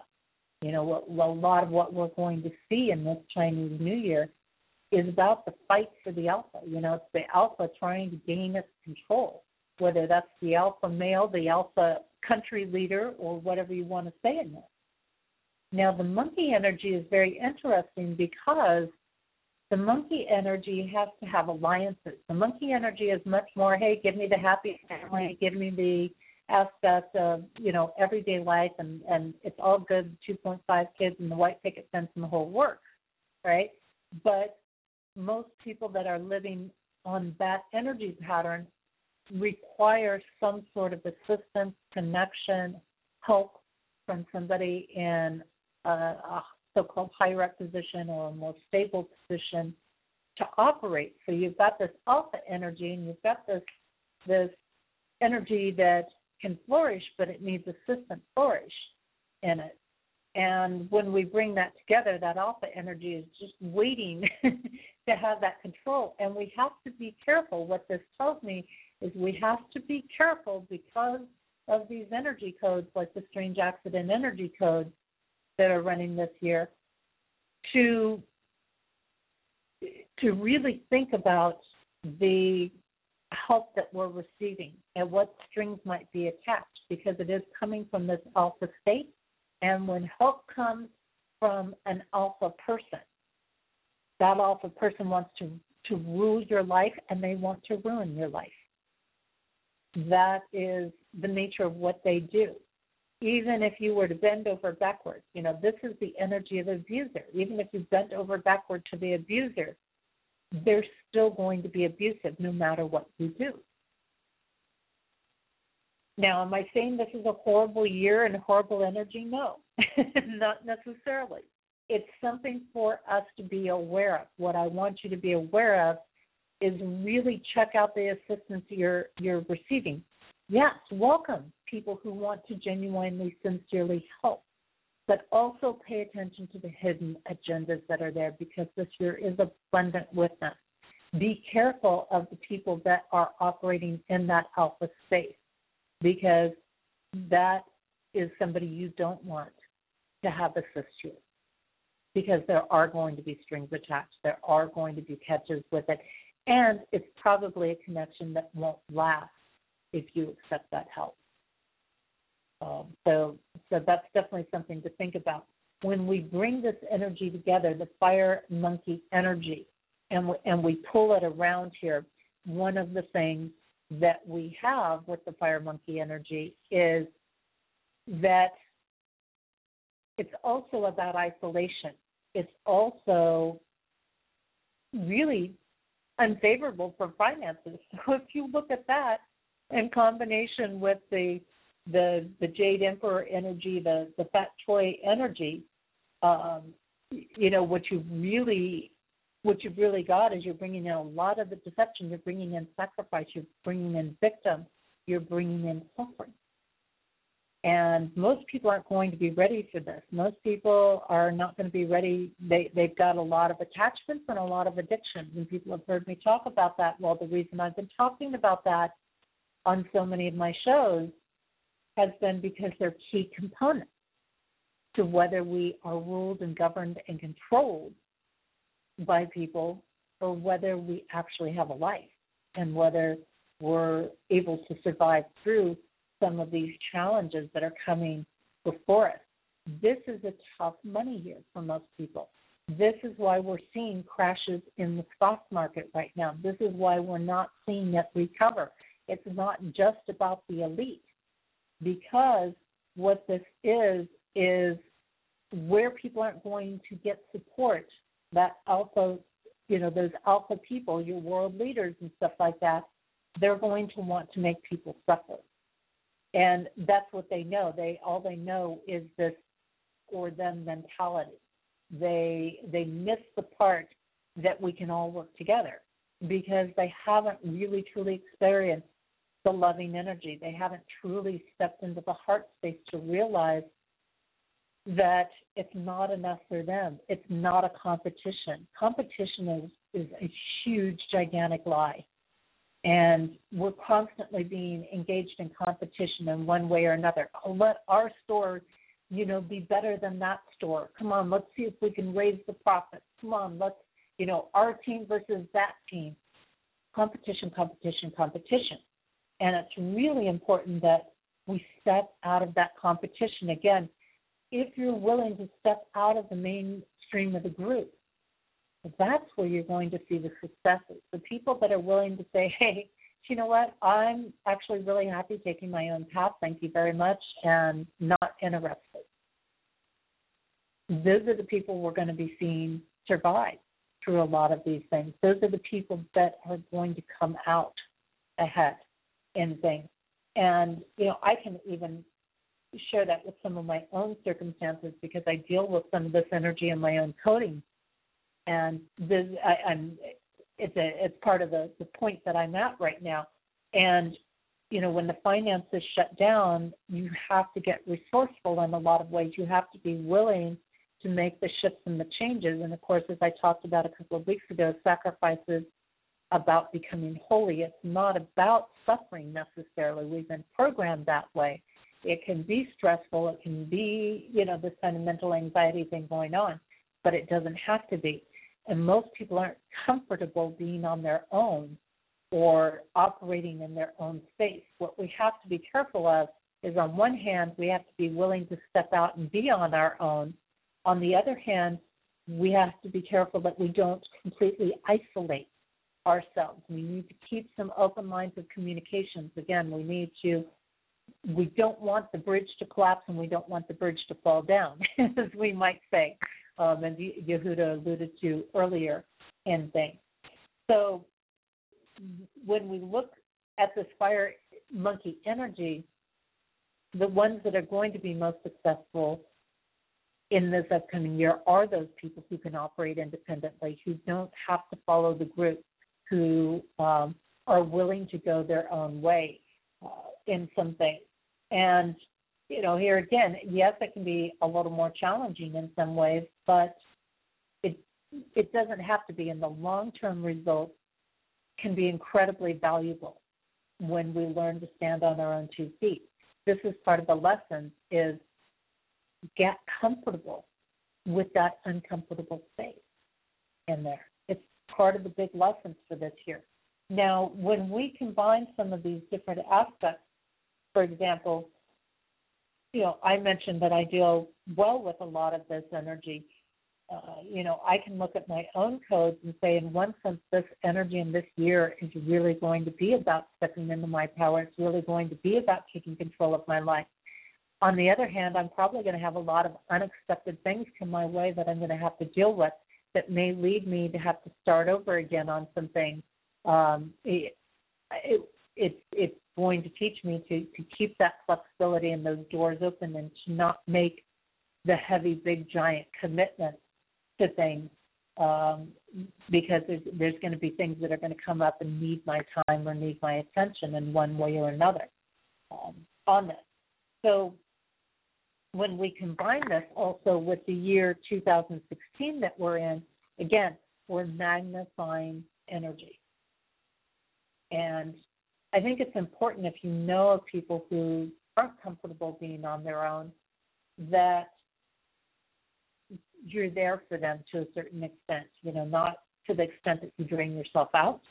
you know a lot of what we're going to see in this chinese new year is about the fight for the alpha you know it's the alpha trying to gain its control whether that's the alpha male the alpha country leader or whatever you want to say in this now the monkey energy is very interesting because the monkey energy has to have alliances. The monkey energy is much more, hey, give me the happy family, give me the aspect of, you know, everyday life and, and it's all good, 2.5 kids and the white picket fence and the whole works, right? But most people that are living on that energy pattern require some sort of assistance, connection, help from somebody in a, a so-called higher up position or a more stable position to operate. So you've got this alpha energy and you've got this this energy that can flourish, but it needs assistant flourish in it. And when we bring that together, that alpha energy is just waiting to have that control. And we have to be careful. What this tells me is we have to be careful because of these energy codes, like the strange accident energy codes that are running this year, to to really think about the help that we're receiving and what strings might be attached because it is coming from this alpha state. And when help comes from an alpha person, that alpha person wants to, to rule your life and they want to ruin your life. That is the nature of what they do. Even if you were to bend over backwards, you know, this is the energy of the abuser. Even if you bent over backward to the abuser, they're still going to be abusive no matter what you do. Now, am I saying this is a horrible year and horrible energy? No, not necessarily. It's something for us to be aware of. What I want you to be aware of is really check out the assistance you're you're receiving. Yes, welcome people who want to genuinely, sincerely help but also pay attention to the hidden agendas that are there because this year is abundant with them. Be careful of the people that are operating in that alpha space because that is somebody you don't want to have assist you because there are going to be strings attached. There are going to be catches with it. And it's probably a connection that won't last if you accept that help. Um, so, so that's definitely something to think about. When we bring this energy together, the fire monkey energy, and we, and we pull it around here, one of the things that we have with the fire monkey energy is that it's also about isolation. It's also really unfavorable for finances. So if you look at that in combination with the the the Jade Emperor energy, the the Fat Choi energy, um, you know what you really what you've really got is you're bringing in a lot of the deception. You're bringing in sacrifice. You're bringing in victim. You're bringing in suffering. And most people aren't going to be ready for this. Most people are not going to be ready. They they've got a lot of attachments and a lot of addictions, and people have heard me talk about that. Well, the reason I've been talking about that on so many of my shows has been because they're key components to whether we are ruled and governed and controlled by people or whether we actually have a life and whether we're able to survive through some of these challenges that are coming before us. This is a tough money year for most people. This is why we're seeing crashes in the stock market right now. This is why we're not seeing it recover. It's not just about the elite because what this is is where people aren't going to get support that alpha you know those alpha people your world leaders and stuff like that they're going to want to make people suffer. And that's what they know. They all they know is this or them mentality. They they miss the part that we can all work together because they haven't really truly experienced the loving energy. They haven't truly stepped into the heart space to realize that it's not enough for them. It's not a competition. Competition is, is a huge, gigantic lie. And we're constantly being engaged in competition in one way or another. Oh, let our store, you know, be better than that store. Come on, let's see if we can raise the profits. Come on, let's, you know, our team versus that team. Competition, competition, competition. And it's really important that we step out of that competition. Again, if you're willing to step out of the mainstream of the group, that's where you're going to see the successes. The people that are willing to say, hey, you know what, I'm actually really happy taking my own path, thank you very much, and not interested. Those are the people we're going to be seeing survive through a lot of these things. Those are the people that are going to come out ahead in things. And, you know, I can even share that with some of my own circumstances because I deal with some of this energy in my own coding. And this, I, I'm, it's a, it's part of the, the point that I'm at right now. And you know, when the finances shut down, you have to get resourceful in a lot of ways. You have to be willing to make the shifts and the changes. And of course, as I talked about a couple of weeks ago, sacrifices about becoming holy. It's not about suffering necessarily. We've been programmed that way. It can be stressful. It can be, you know, this kind of mental anxiety thing going on, but it doesn't have to be. And most people aren't comfortable being on their own or operating in their own space. What we have to be careful of is on one hand, we have to be willing to step out and be on our own. On the other hand, we have to be careful that we don't completely isolate ourselves. We need to keep some open lines of communications. Again, we need to we don't want the bridge to collapse and we don't want the bridge to fall down, as we might say, um, and Yehuda alluded to earlier in things. So when we look at this fire monkey energy, the ones that are going to be most successful in this upcoming year are those people who can operate independently, who don't have to follow the group, who um, are willing to go their own way in some things. And you know, here again, yes, it can be a little more challenging in some ways, but it it doesn't have to be. And the long term results can be incredibly valuable when we learn to stand on our own two feet. This is part of the lesson is get comfortable with that uncomfortable space in there. It's part of the big lessons for this year. Now, when we combine some of these different aspects, for example, you know, I mentioned that I deal well with a lot of this energy. Uh, you know, I can look at my own codes and say, in one sense, this energy in this year is really going to be about stepping into my power. It's really going to be about taking control of my life. On the other hand, I'm probably going to have a lot of unexpected things come my way that I'm going to have to deal with that may lead me to have to start over again on some things. Um, it, it, it's going to teach me to, to keep that flexibility and those doors open and to not make the heavy, big, giant commitments to things um, because there's, there's going to be things that are going to come up and need my time or need my attention in one way or another um, on this. So when we combine this also with the year 2016 that we're in, again, we're magnifying energy. And I think it's important if you know of people who aren't comfortable being on their own, that you're there for them to a certain extent, you know, not to the extent that you drain yourself out.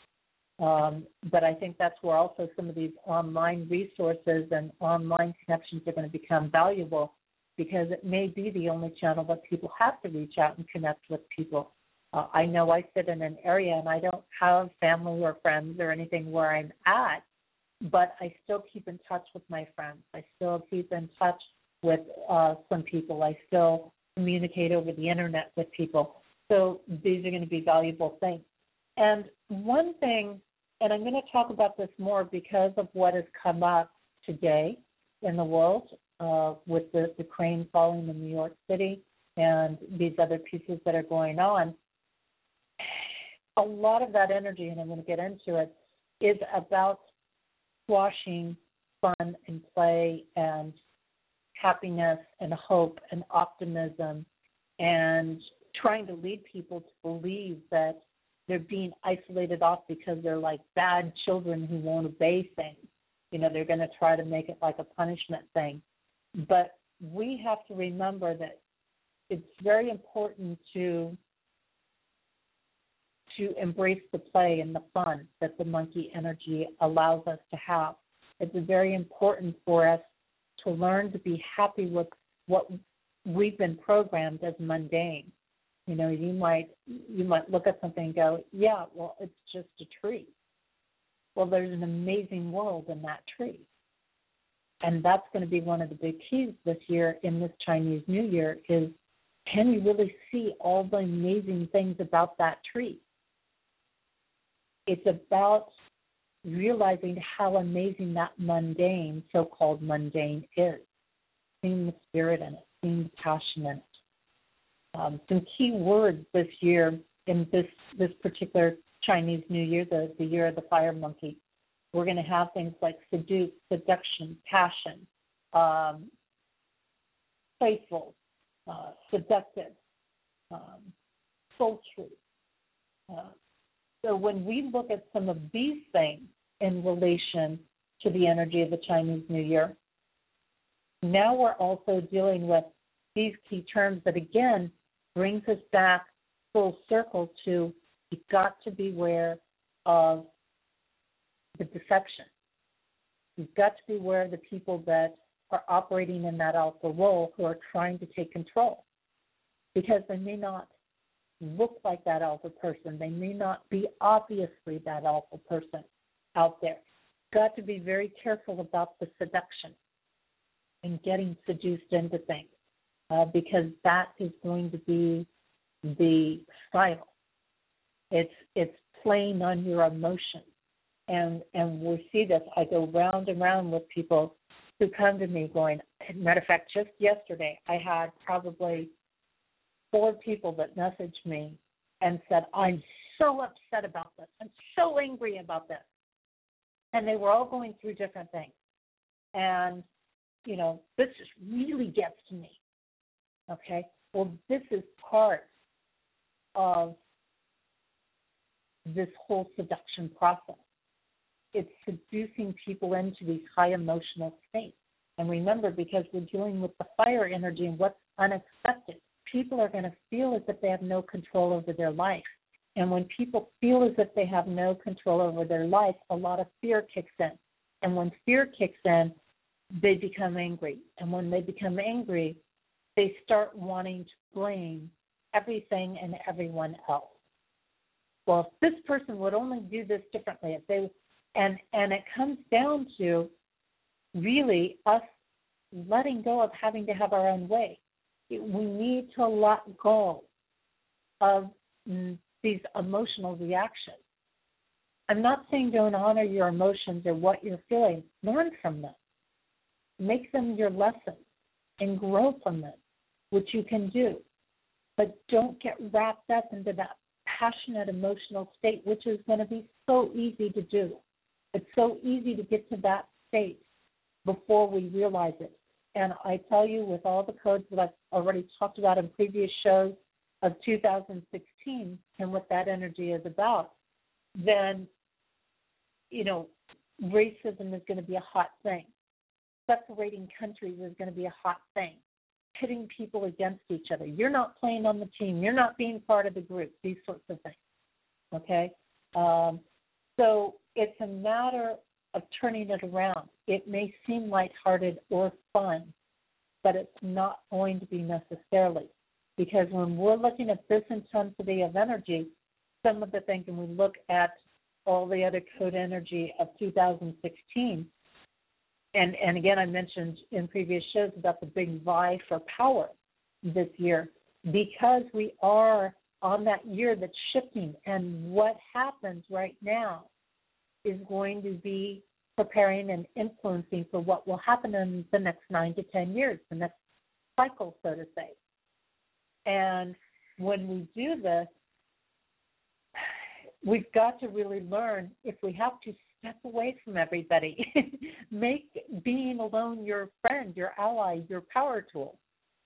Um, but I think that's where also some of these online resources and online connections are going to become valuable because it may be the only channel that people have to reach out and connect with people. Uh, I know I sit in an area and I don't have family or friends or anything where I'm at, but I still keep in touch with my friends. I still keep in touch with uh, some people. I still communicate over the internet with people. So these are going to be valuable things. And one thing, and I'm going to talk about this more because of what has come up today in the world uh, with the, the crane falling in New York City and these other pieces that are going on. A lot of that energy, and I'm going to get into it, is about squashing fun and play and happiness and hope and optimism and trying to lead people to believe that they're being isolated off because they're like bad children who won't obey things. You know, they're going to try to make it like a punishment thing. But we have to remember that it's very important to to embrace the play and the fun that the monkey energy allows us to have. It's very important for us to learn to be happy with what we've been programmed as mundane. You know, you might you might look at something and go, "Yeah, well, it's just a tree." Well, there's an amazing world in that tree. And that's going to be one of the big keys this year in this Chinese New Year is can you really see all the amazing things about that tree? It's about realizing how amazing that mundane, so called mundane, is. Seeing the spirit in it, seeing the passion in it. Um, some key words this year in this this particular Chinese New Year, the, the year of the fire monkey, We're going to have things like seduce, seduction, passion, um, faithful, uh, seductive, um, sultry. Uh, so when we look at some of these things in relation to the energy of the Chinese New Year, now we're also dealing with these key terms that again brings us back full circle to you've got to beware of the deception. You've got to beware of the people that are operating in that alpha role who are trying to take control because they may not look like that alpha person. They may not be obviously that alpha person out there. Got to be very careful about the seduction and getting seduced into things uh, because that is going to be the style. It's it's playing on your emotions, and and we see this. I go round and round with people who come to me going. Matter of fact, just yesterday I had probably four people that messaged me and said, "I'm so upset about this. I'm so angry about this," and they were all going through different things. And you know, this just really gets to me. Okay, well, this is part of this whole seduction process. It's seducing people into these high emotional states. And remember, because we're dealing with the fire energy and what's unexpected, people are going to feel as if they have no control over their life. And when people feel as if they have no control over their life, a lot of fear kicks in. And when fear kicks in, they become angry. And when they become angry, they start wanting to blame everything and everyone else. Well, if this person would only do this differently, if they and and it comes down to really us letting go of having to have our own way. We need to let go of mm, these emotional reactions. I'm not saying don't honor your emotions or what you're feeling. Learn from them. Make them your lessons and grow from them, which you can do. But don't get wrapped up into that passionate emotional state, which is going to be so easy to do. It's so easy to get to that state before we realize it. And I tell you, with all the codes that I've already talked about in previous shows of 2016 and what that energy is about, then, you know, racism is going to be a hot thing. Separating countries is going to be a hot thing. Pitting people against each other. You're not playing on the team. You're not being part of the group. These sorts of things. Okay? Um, so it's a matter of turning it around. It may seem lighthearted or fun, but it's not going to be necessarily. Because when we're looking at this intensity of energy, some of the things, and we look at all the other code energy of 2016, and and again, I mentioned in previous shows about the big vie for power this year because we are on that year that's shifting, and what happens right now is going to be preparing and influencing for what will happen in the next nine to ten years, the next cycle, so to say. And when we do this, we've got to really learn if we have to step away from everybody, make being alone your friend, your ally, your power tool,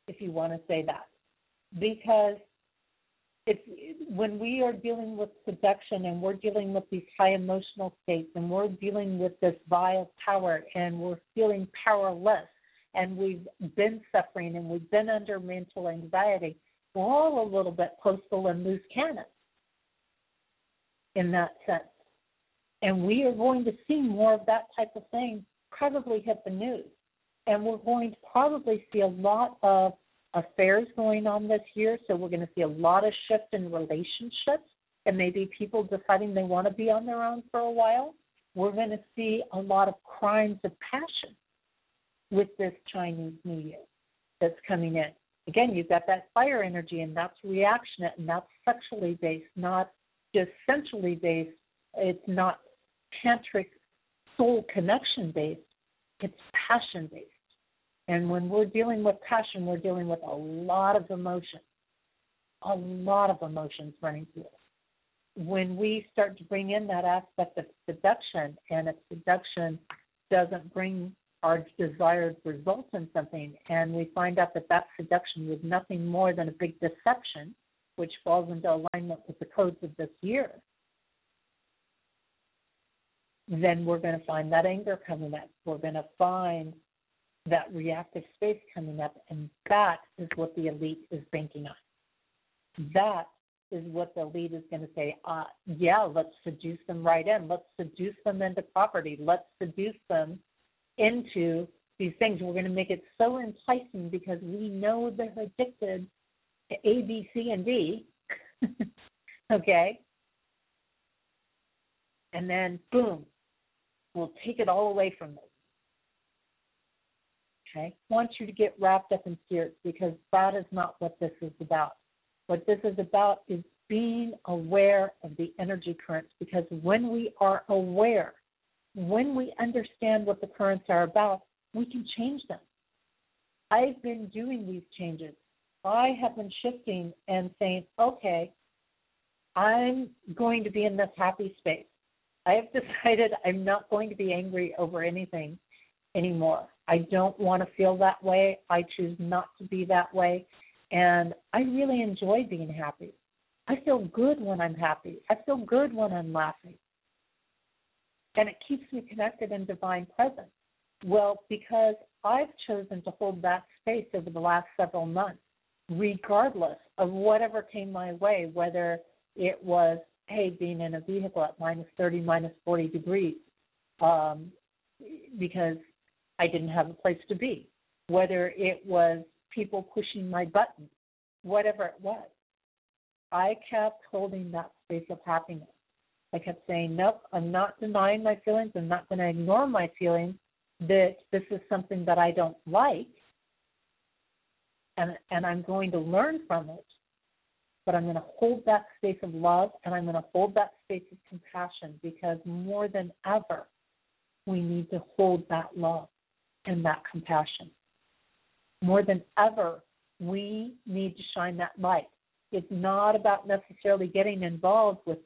if you want to say that. Because it's when we are dealing with seduction and we're dealing with these high emotional states and we're dealing with this vile power and we're feeling powerless and we've been suffering and we've been under mental anxiety, we're all a little bit postal and loose cannons in that sense. And we are going to see more of that type of thing probably hit the news. And we're going to probably see a lot of affairs going on this year. So we're going to see a lot of shift in relationships and maybe people deciding they want to be on their own for a while. We're going to see a lot of crimes of passion with this Chinese New Year that's coming in. Again, you've got that fire energy, and that's reactionate, and that's sexually based, not just sensually based. It's not tantric soul connection based. It's passion based. And when we're dealing with passion, we're dealing with a lot of emotion, a lot of emotions running through it. when we start to bring in that aspect of seduction, and if seduction doesn't bring our desired result in something, and we find out that that seduction was nothing more than a big deception, which falls into alignment with the codes of this year, then we're going to find that anger coming up. We're going to find that reactive space coming up, and that is what the elite is banking on. That is what the elite is going to say, uh, yeah, let's seduce them right in. Let's seduce them into property. Let's seduce them into these things. We're going to make it so enticing because we know they're addicted to A, B, C, and D. okay? And then, boom, we'll take it all away from them. Okay? I want you to get wrapped up in spirits because that is not what this is about. What this is about is being aware of the energy currents because when we are aware, when we understand what the currents are about, we can change them. I've been doing these changes. I have been shifting and saying, okay, I'm going to be in this happy space. I have decided I'm not going to be angry over anything anymore. I don't want to feel that way. I choose not to be that way. And I really enjoy being happy. I feel good when I'm happy. I feel good when I'm laughing. And it keeps me connected in divine presence. Well, because I've chosen to hold that space over the last several months, regardless of whatever came my way, whether it was, hey, being in a vehicle at minus 30, minus 40 degrees, um, because I didn't have a place to be, whether it was people pushing my buttons, whatever it was. I kept holding that space of happiness. I kept saying, nope, I'm not denying my feelings. I'm not going to ignore my feelings that this is something that I don't like. And, and I'm going to learn from it. But I'm going to hold that space of love and I'm going to hold that space of compassion because more than ever, we need to hold that love and that compassion. More than ever, we need to shine that light. It's not about necessarily getting involved with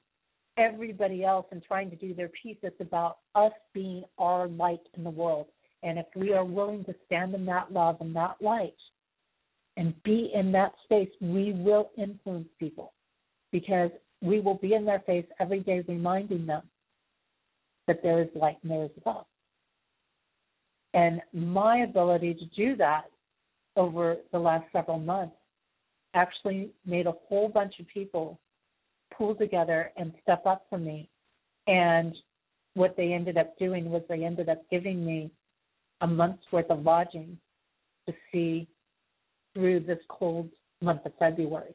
everybody else and trying to do their piece. It's about us being our light in the world. And if we are willing to stand in that love and that light and be in that space, we will influence people because we will be in their face every day reminding them that there is light and there is love. And my ability to do that over the last several months actually made a whole bunch of people pull together and step up for me. And what they ended up doing was they ended up giving me a month's worth of lodging to see through this cold month of February.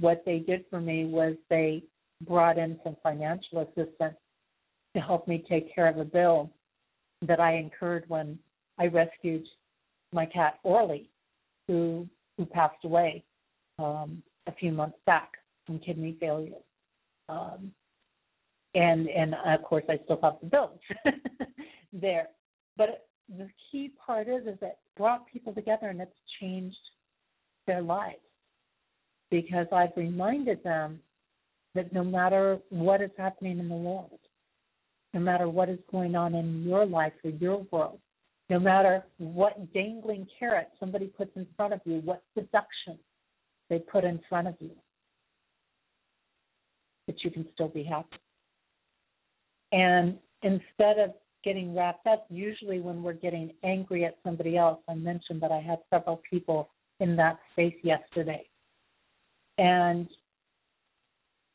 What they did for me was they brought in some financial assistance to help me take care of a bill that I incurred when I rescued my cat Orly, who who passed away um, a few months back from kidney failure. Um, and and of course I still have the bills there. But the key part is is it brought people together and it's changed their lives because I've reminded them that no matter what is happening in the world, no matter what is going on in your life or your world, no matter what dangling carrot somebody puts in front of you, what seduction they put in front of you, that you can still be happy. And instead of getting wrapped up, usually when we're getting angry at somebody else, I mentioned that I had several people in that space yesterday. And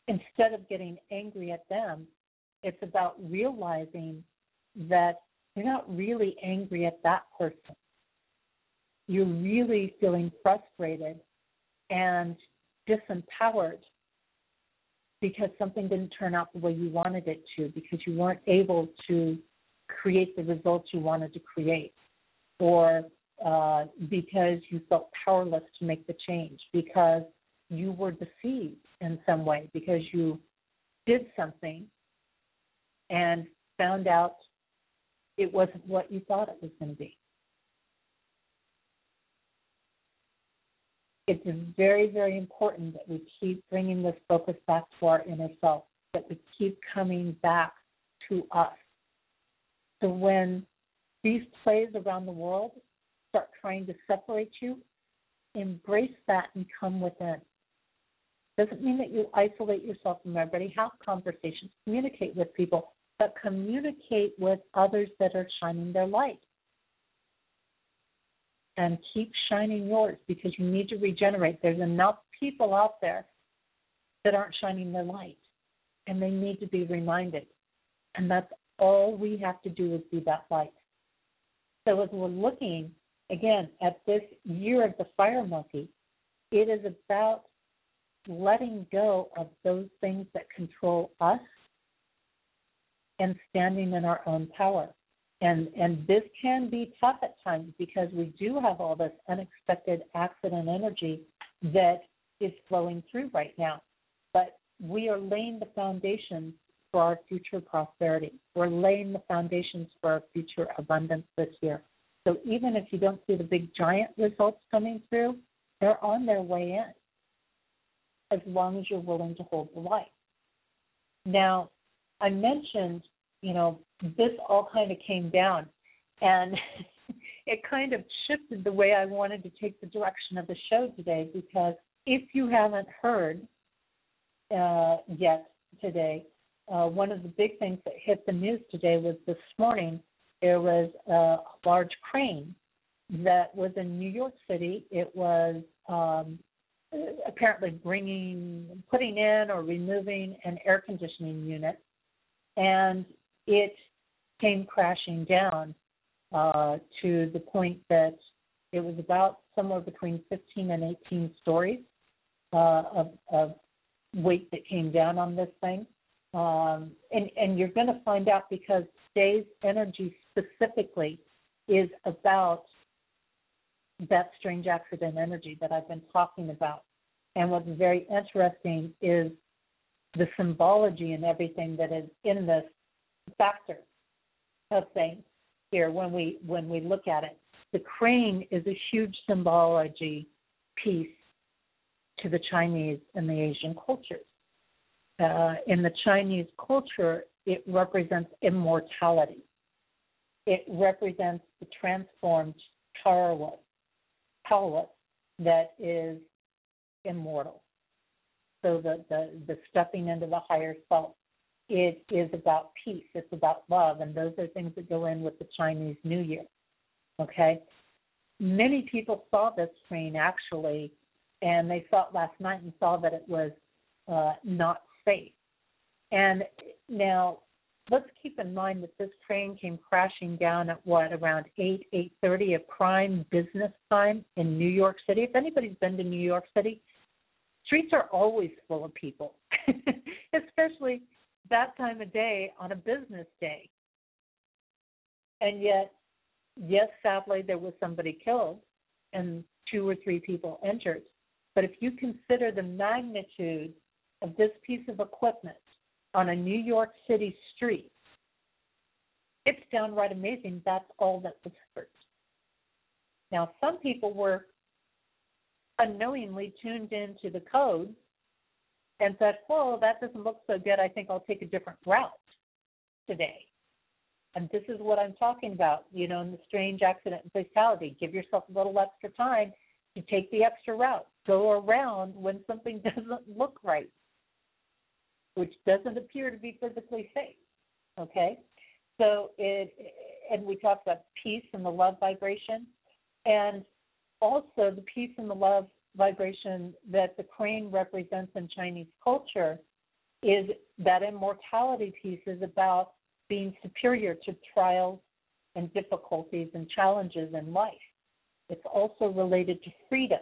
instead of getting angry at them, it's about realizing that you're not really angry at that person. You're really feeling frustrated and disempowered because something didn't turn out the way you wanted it to, because you weren't able to create the results you wanted to create, or uh, because you felt powerless to make the change, because you were deceived in some way, because you did something and found out it wasn't what you thought it was going to be. it's very, very important that we keep bringing this focus back to our inner self, that we keep coming back to us. So when these plays around the world start trying to separate you, embrace that and come within. Doesn't mean that you isolate yourself from everybody. Have conversations, communicate with people, but communicate with others that are shining their light. And keep shining yours because you need to regenerate. There's enough people out there that aren't shining their light, and they need to be reminded. And that's all we have to do is be that light. So as we're looking again at this year of the fire monkey, it is about letting go of those things that control us and standing in our own power. And and this can be tough at times because we do have all this unexpected accident energy that is flowing through right now. But we are laying the foundation for our future prosperity. We're laying the foundations for our future abundance this year. So even if you don't see the big giant results coming through, they're on their way in as long as you're willing to hold the light. Now, I mentioned, you know, this all kind of came down and it kind of shifted the way I wanted to take the direction of the show today because if you haven't heard uh, yet today, uh, one of the big things that hit the news today was this morning there was a large crane that was in New York City. It was um, apparently bringing, putting in or removing an air conditioning unit, and it came crashing down uh, to the point that it was about somewhere between 15 and 18 stories uh, of, of weight that came down on this thing. Um, and, and you're going to find out because today's energy specifically is about that strange accident energy that I've been talking about. And what's very interesting is the symbology and everything that is in this factor of things here when we when we look at it. The crane is a huge symbology piece to the Chinese and the Asian cultures. Uh, in the Chinese culture, it represents immortality. It represents the transformed Taoist that is immortal. So the, the, the stepping into the higher self. It is about peace. It's about love, and those are things that go in with the Chinese New Year. Okay, many people saw this train actually, and they saw it last night and saw that it was uh, not safe. And now let's keep in mind that this train came crashing down at what around 8 8:30 a prime business time in New York City. If anybody's been to New York City, streets are always full of people, especially that time of day on a business day. And yet, yes, sadly, there was somebody killed and two or three people injured. But if you consider the magnitude of this piece of equipment on a New York City street, it's downright amazing that's all that was hurt. Now, some people were unknowingly tuned into the code and said, Whoa, that doesn't look so good. I think I'll take a different route today. And this is what I'm talking about, you know, in the strange accident and fatality. Give yourself a little extra time to take the extra route. Go around when something doesn't look right, which doesn't appear to be physically safe. Okay? So it and we talked about peace and the love vibration. And also the peace and the love vibration that the crane represents in Chinese culture is that immortality piece is about being superior to trials and difficulties and challenges in life. It's also related to freedom.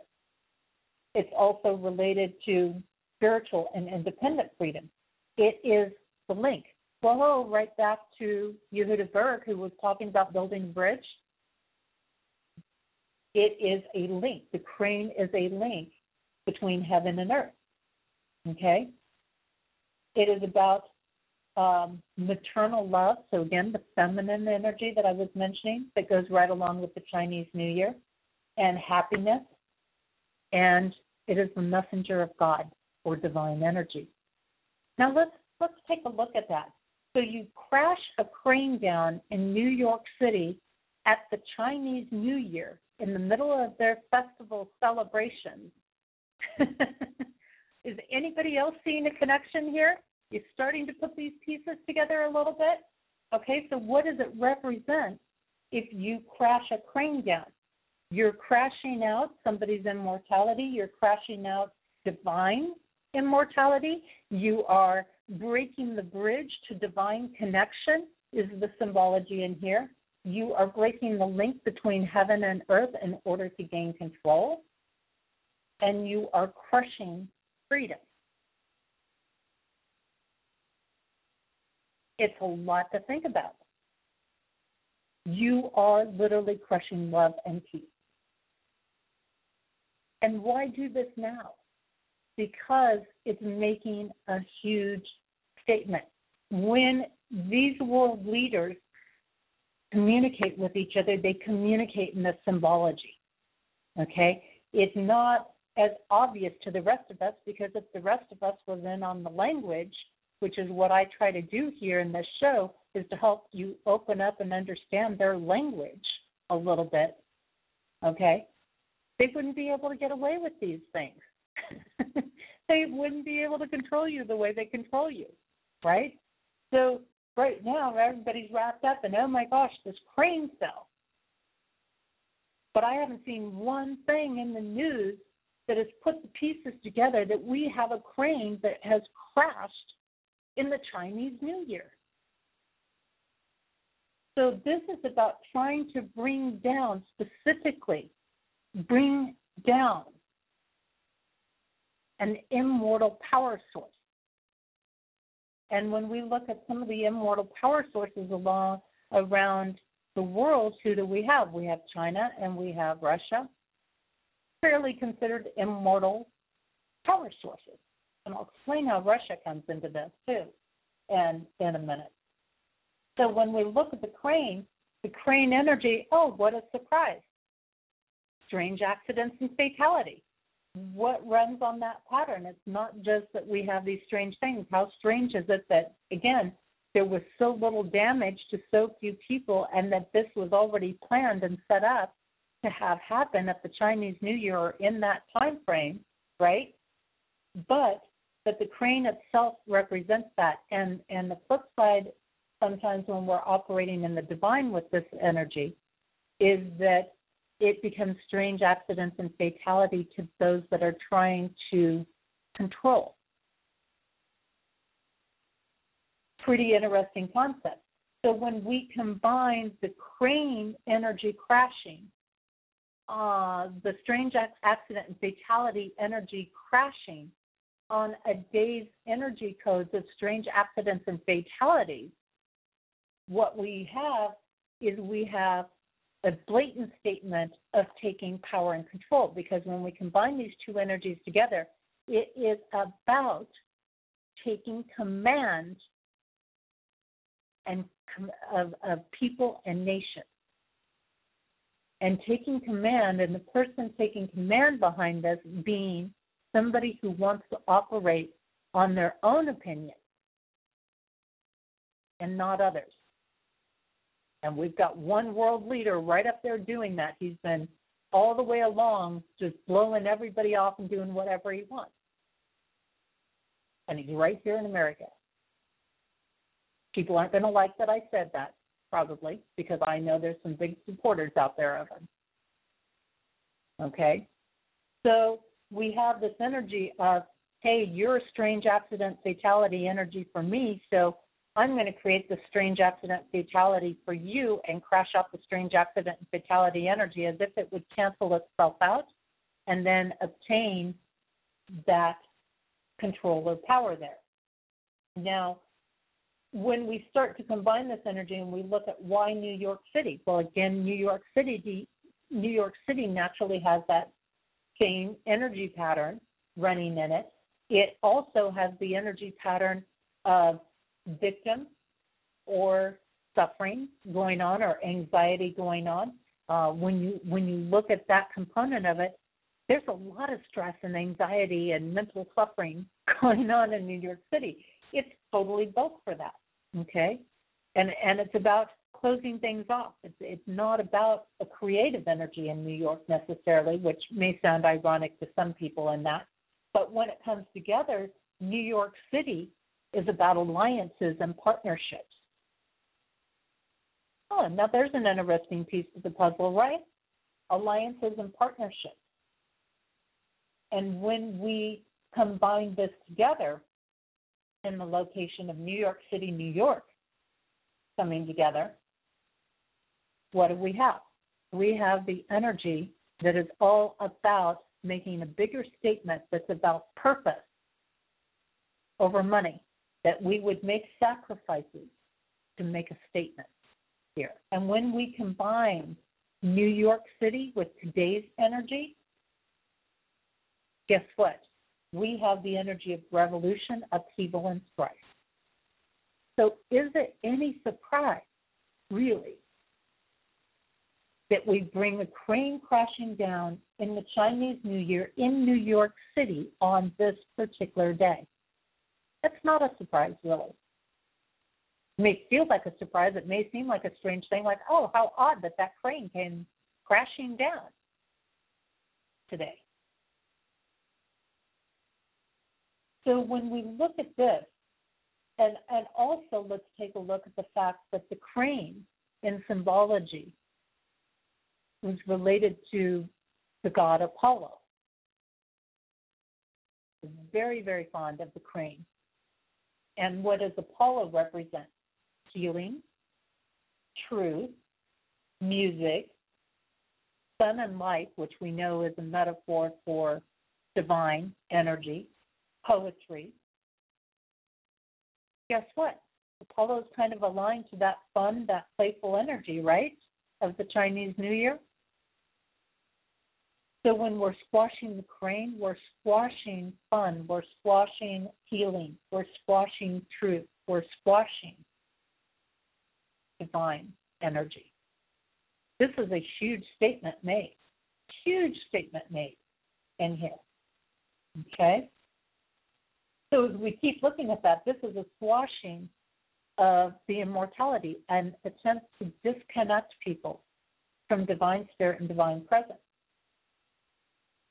It's also related to spiritual and independent freedom. It is the link. Well, right back to Yehuda Berg, who was talking about building a bridge it is a link. The crane is a link between heaven and earth. Okay? It is about um, maternal love. So, again, the feminine energy that I was mentioning that goes right along with the Chinese New Year, and happiness. and it is the messenger of God or divine energy. Now let's let's take a look at that. So you crash a crane down in New York City at the Chinese New Year in the middle of their festival celebrations. Is anybody else seeing a connection here? You're starting to put these pieces together a little bit. Okay, so what does it represent if you crash a crane down? You're crashing out somebody's immortality, you're crashing out divine immortality, you are breaking the bridge to divine connection, is the symbology in here. You are breaking the link between heaven and earth in order to gain control, and you are crushing freedom. It's a lot to think about. You are literally crushing love and peace. And why do this now? Because it's making a huge statement. When these world leaders communicate with each other, they communicate in the symbology. Okay? It's not as obvious to the rest of us because if the rest of us was in on the language, which is what I try to do here in this show, is to help you open up and understand their language a little bit. Okay? They wouldn't be able to get away with these things. they wouldn't be able to control you the way they control you, right? So right now everybody's wrapped up in oh my gosh, this crane fell. But I haven't seen one thing in the news that has put the pieces together that we have a crane that has crashed in the Chinese New Year. So this is about trying to bring down specifically, bring down an immortal power source. And when we look at some of the immortal power sources along around the world, who do we have? We have China and we have Russia, fairly considered immortal power sources. And I'll explain how Russia comes into this too and in a minute. So when we look at the crane, the crane energy, oh, what a surprise. Strange accidents and fatality. What runs on that pattern? It's not just that we have these strange things. How strange is it that, again, there was so little damage to so few people and that this was already planned and set up to have happen at the Chinese New Year in that time frame, right? But that the crane itself represents that. And and the flip side, sometimes when we're operating in the divine with this energy, is that it becomes strange accidents and fatality to those that are trying to control. Pretty interesting concept. So when we combine the crane energy crashing uh, the strange accident and fatality energy crashing on a day's energy codes of strange accidents and fatalities, what we have is we have a blatant statement of taking power and control because when we combine these two energies together, it is about taking command and of, of people and nations and taking command, and the person taking command behind this being somebody who wants to operate on their own opinion and not others. And we've got one world leader right up there doing that. He's been all the way along just blowing everybody off and doing whatever he wants. And he's right here in America. People aren't going to like that I said that probably, because I know there's some big supporters out there of him. Okay? So we have this energy of, hey, you're a strange accident fatality energy for me, so I'm going to create the strange accident fatality for you and crash out the strange accident fatality energy as if it would cancel itself out and then obtain that control or power there. Now, when we start to combine this energy and we look at why New York City, well, again, New York City, New York City naturally has that same energy pattern running in it. It also has the energy pattern of victim or suffering going on or anxiety going on. Uh, when you when you look at that component of it, there's a lot of stress and anxiety and mental suffering going on in New York City. It's totally built for that. Okay? And and it's about closing things off. It's it's not about a creative energy in New York necessarily, which may sound ironic to some people in that. But when it comes together, New York City is about alliances and partnerships. Oh, now there's an interesting piece of the puzzle, right? Alliances and partnerships. And when we combine this together in the location of New York City, New York, coming together, what do we have? We have the energy that is all about making a bigger statement that's about purpose over money, that we would make sacrifices to make a statement here. And when we combine New York City with today's energy, guess what? We have the energy of revolution, upheaval, and strife. So, is it any surprise, really, that we bring a crane crashing down in the Chinese New Year in New York City on this particular day? That's not a surprise, really. It may feel like a surprise. It may seem like a strange thing, like, oh, how odd that that crane came crashing down today. So when we look at this, and, and also let's take a look at the fact that the crane in symbology was related to the god Apollo. Very, very fond of the crane. And what does Apollo represent? Healing, truth, music, sun and light, which we know is a metaphor for divine energy, poetry. Guess what? Apollo is kind of aligned to that fun, that playful energy, right? Of the Chinese New Year. So when we're squashing the crane, we're squashing fun, we're squashing healing, we're squashing truth, we're squashing divine energy. This is a huge statement made, huge statement made in here. Okay? So as we keep looking at that, this is a squashing of the immortality and attempt to disconnect people from divine spirit and divine presence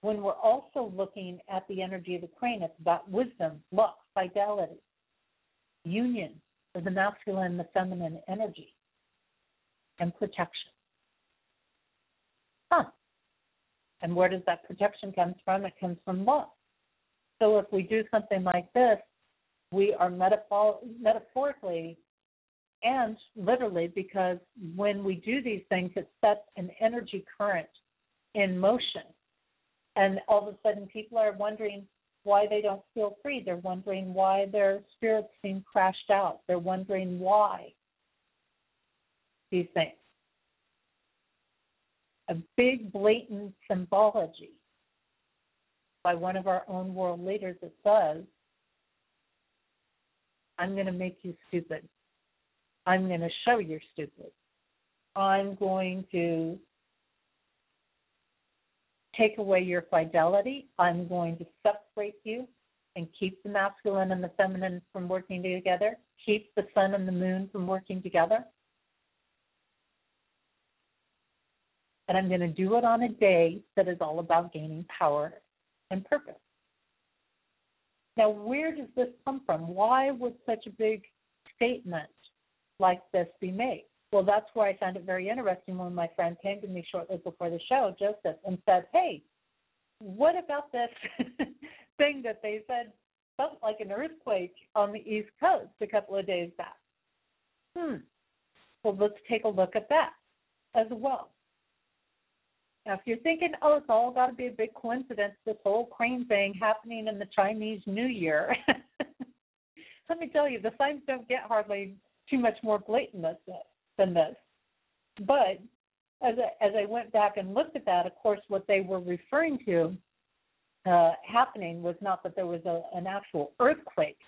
when we're also looking at the energy of the crane, it's about wisdom, luck, fidelity, union of the masculine and the feminine energy, and protection. Huh. And where does that protection come from? It comes from love. So if we do something like this, we are metaphor- metaphorically and literally because when we do these things, it sets an energy current in motion and all of a sudden people are wondering why they don't feel free. They're wondering why their spirits seem crashed out. They're wondering why these things. A big, blatant symbology by one of our own world leaders that says, I'm going to make you stupid. I'm going to show you're stupid. I'm going to take away your fidelity. I'm going to separate you and keep the masculine and the feminine from working together, keep the sun and the moon from working together. And I'm going to do it on a day that is all about gaining power and purpose. Now, where does this come from? Why would such a big statement like this be made? Well, that's where I found it very interesting when my friend came to me shortly before the show, Joseph, and said, Hey, what about this thing that they said felt like an earthquake on the East Coast a couple of days back? Hmm. Well, let's take a look at that as well. Now, if you're thinking, oh, it's all got to be a big coincidence, this whole crane thing happening in the Chinese New Year, let me tell you, the signs don't get hardly too much more blatant than this than this. But as I, as I went back and looked at that, of course, what they were referring to uh, happening was not that there was a, an actual earthquake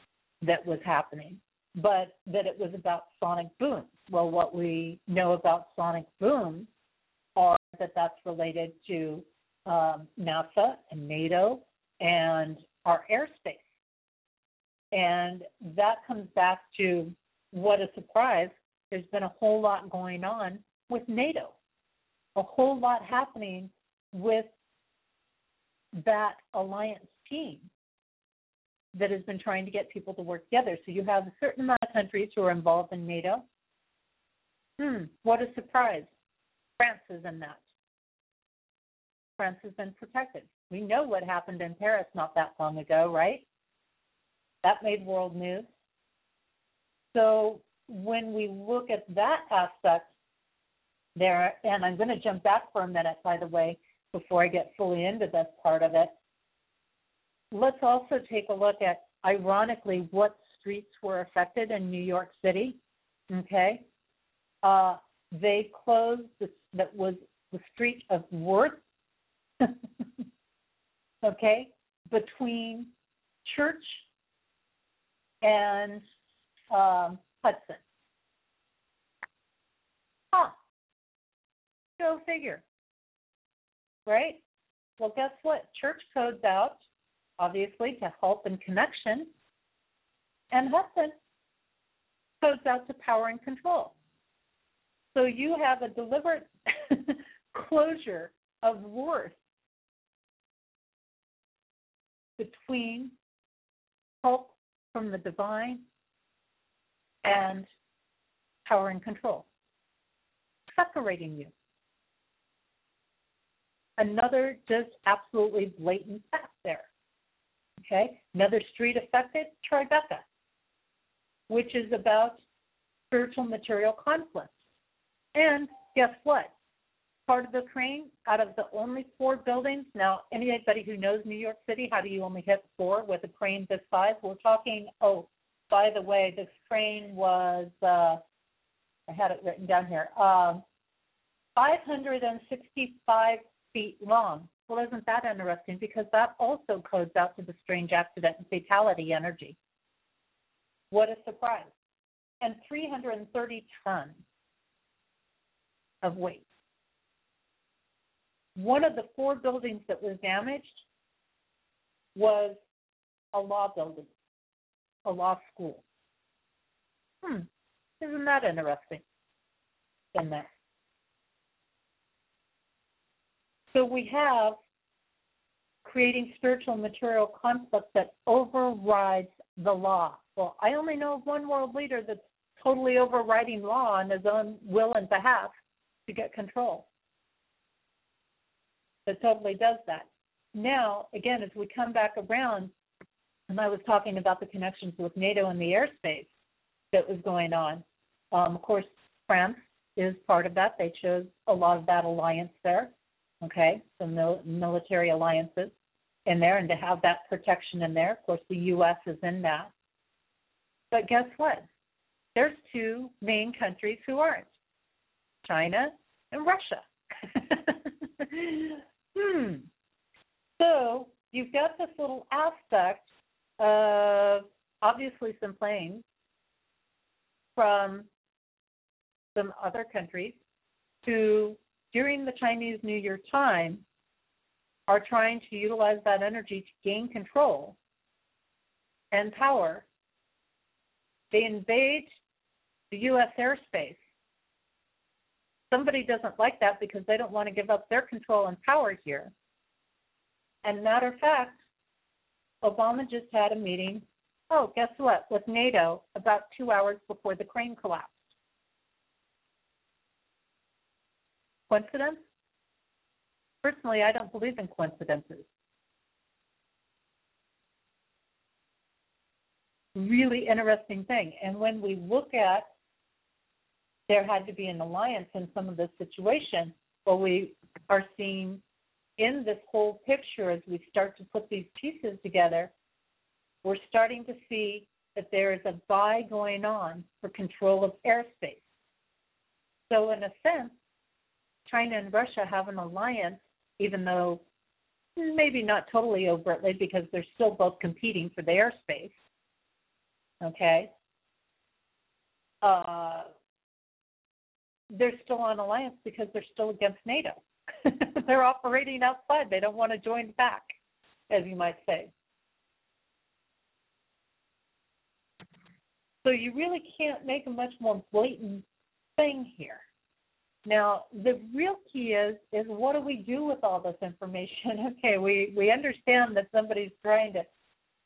that was happening, but that it was about sonic booms. Well, what we know about sonic booms are that that's related to um, NASA and NATO and our airspace. And that comes back to what a surprise. There's been a whole lot going on with NATO, a whole lot happening with that alliance team that has been trying to get people to work together. So you have a certain amount of countries who are involved in NATO. Hmm, what a surprise. France is in that. France has been protected. We know what happened in Paris not that long ago, right? That made world news. So when we look at that aspect there, and I'm going to jump back for a minute, by the way, before I get fully into this part of it. Let's also take a look at, ironically, what streets were affected in New York City. Okay, uh, they closed the, that was the street of Worth. okay, between Church and um, Hudson. Huh. Go figure. Right? Well, guess what? Church codes out, obviously, to help and connection. And Hudson codes out to power and control. So you have a deliberate closure of worth between help from the divine and power and control, separating you. Another just absolutely blatant fact there. Okay, another street affected, Tribeca, which is about spiritual material conflict. And guess what? Part of the crane, out of the only four buildings, now anybody who knows New York City, how do you only hit four with a crane this size? We're talking, oh, by the way, this crane was, uh, I had it written down here, um, 565 feet long. Well, isn't that interesting? Because that also codes out to the strange accident and fatality energy. What a surprise. And 330 tons of weight. One of the four buildings that was damaged was a law building, a law school. Hmm, isn't that interesting? In that. So we have creating spiritual material conflict that overrides the law. Well, I only know of one world leader that's totally overriding law on his own will and behalf to get control. That totally does that. Now, again, as we come back around, and I was talking about the connections with NATO and the airspace that was going on. Um, of course, France is part of that. They chose a lot of that alliance there okay, some mil- military alliances in there, and to have that protection in there. Of course, the U.S. is in that. But guess what? There's two main countries who aren't China and Russia. hmm. So you've got this little aspect of obviously some planes from some other countries who during the Chinese New Year time are trying to utilize that energy to gain control and power. They invade the U.S. airspace. Somebody doesn't like that because they don't want to give up their control and power here. And matter of fact, Obama just had a meeting. Oh, guess what? With NATO about two hours before the crane collapsed. Coincidence? Personally, I don't believe in coincidences. Really interesting thing. And when we look at there had to be an alliance in some of this situation, well, we are seeing in this whole picture as we start to put these pieces together, we're starting to see that there is a buy going on for control of airspace. So, in a sense, China and Russia have an alliance, even though maybe not totally overtly because they're still both competing for the airspace. Okay. Uh, they're still on alliance because they're still against NATO. they're operating outside. They don't want to join back, as you might say. So you really can't make a much more blatant thing here. Now, the real key is is what do we do with all this information? Okay, we we understand that somebody's trying to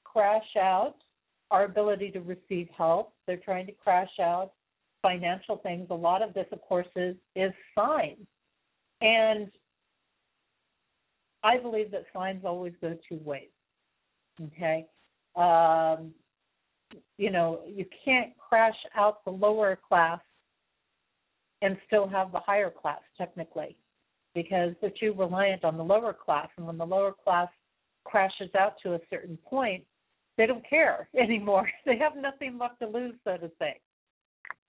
crash out our ability to receive help. They're trying to crash out financial things. A lot of this, of course, is is signs, and I believe that signs always go two ways. Okay, um, you know, you can't crash out the lower class and still have the higher class technically because they're too reliant on the lower class and when the lower class crashes out to a certain point they don't care anymore they have nothing left to lose so to say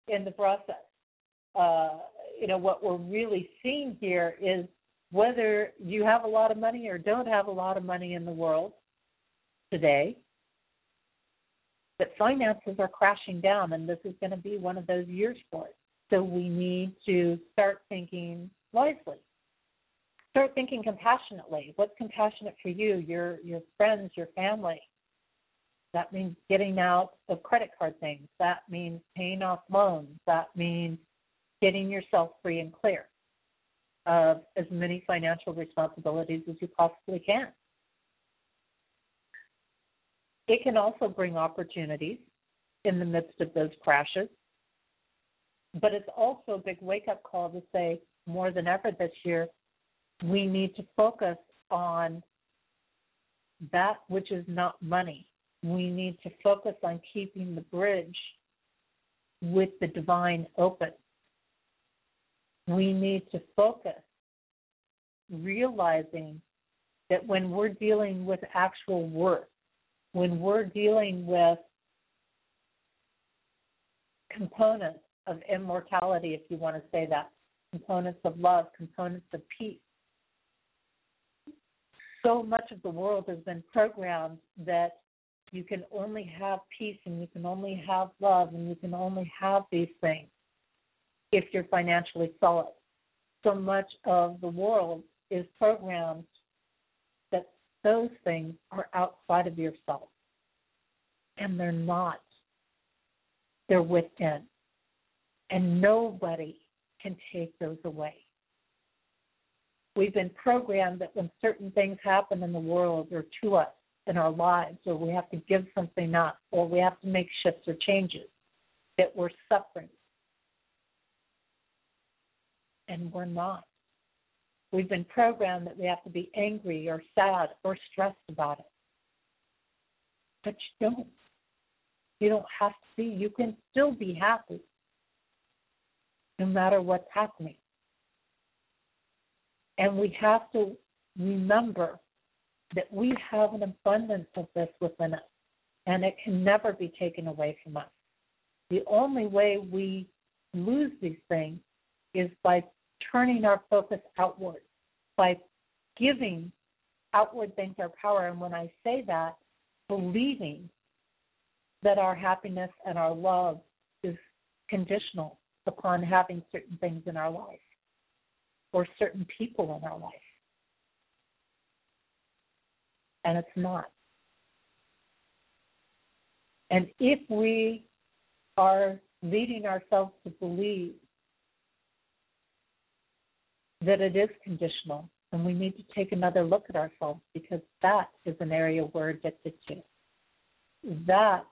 in the process uh, you know what we're really seeing here is whether you have a lot of money or don't have a lot of money in the world today that finances are crashing down and this is going to be one of those years for it so we need to start thinking wisely. Start thinking compassionately. What's compassionate for you, your your friends, your family? That means getting out of credit card things. That means paying off loans. That means getting yourself free and clear of as many financial responsibilities as you possibly can. It can also bring opportunities in the midst of those crashes but it's also a big wake up call to say more than ever this year, we need to focus on that which is not money. We need to focus on keeping the bridge with the divine open. We need to focus realizing that when we're dealing with actual worth, when we're dealing with components of immortality, if you want to say that, components of love, components of peace. So much of the world has been programmed that you can only have peace and you can only have love and you can only have these things if you're financially solid. So much of the world is programmed that those things are outside of yourself. And they're not. They're within and nobody can take those away. We've been programmed that when certain things happen in the world or to us in our lives, or we have to give something up, or we have to make shifts or changes, that we're suffering. And we're not. We've been programmed that we have to be angry or sad or stressed about it. But you don't. You don't have to be. You can still be happy no matter what's happening. And we have to remember that we have an abundance of this within us, and it can never be taken away from us. The only way we lose these things is by turning our focus outward, by giving outward things our power. And when I say that, believing that our happiness and our love is conditional upon having certain things in our life or certain people in our life. And it's not. And if we are leading ourselves to believe that it is conditional, and we need to take another look at ourselves because that is an area we're addicted to. That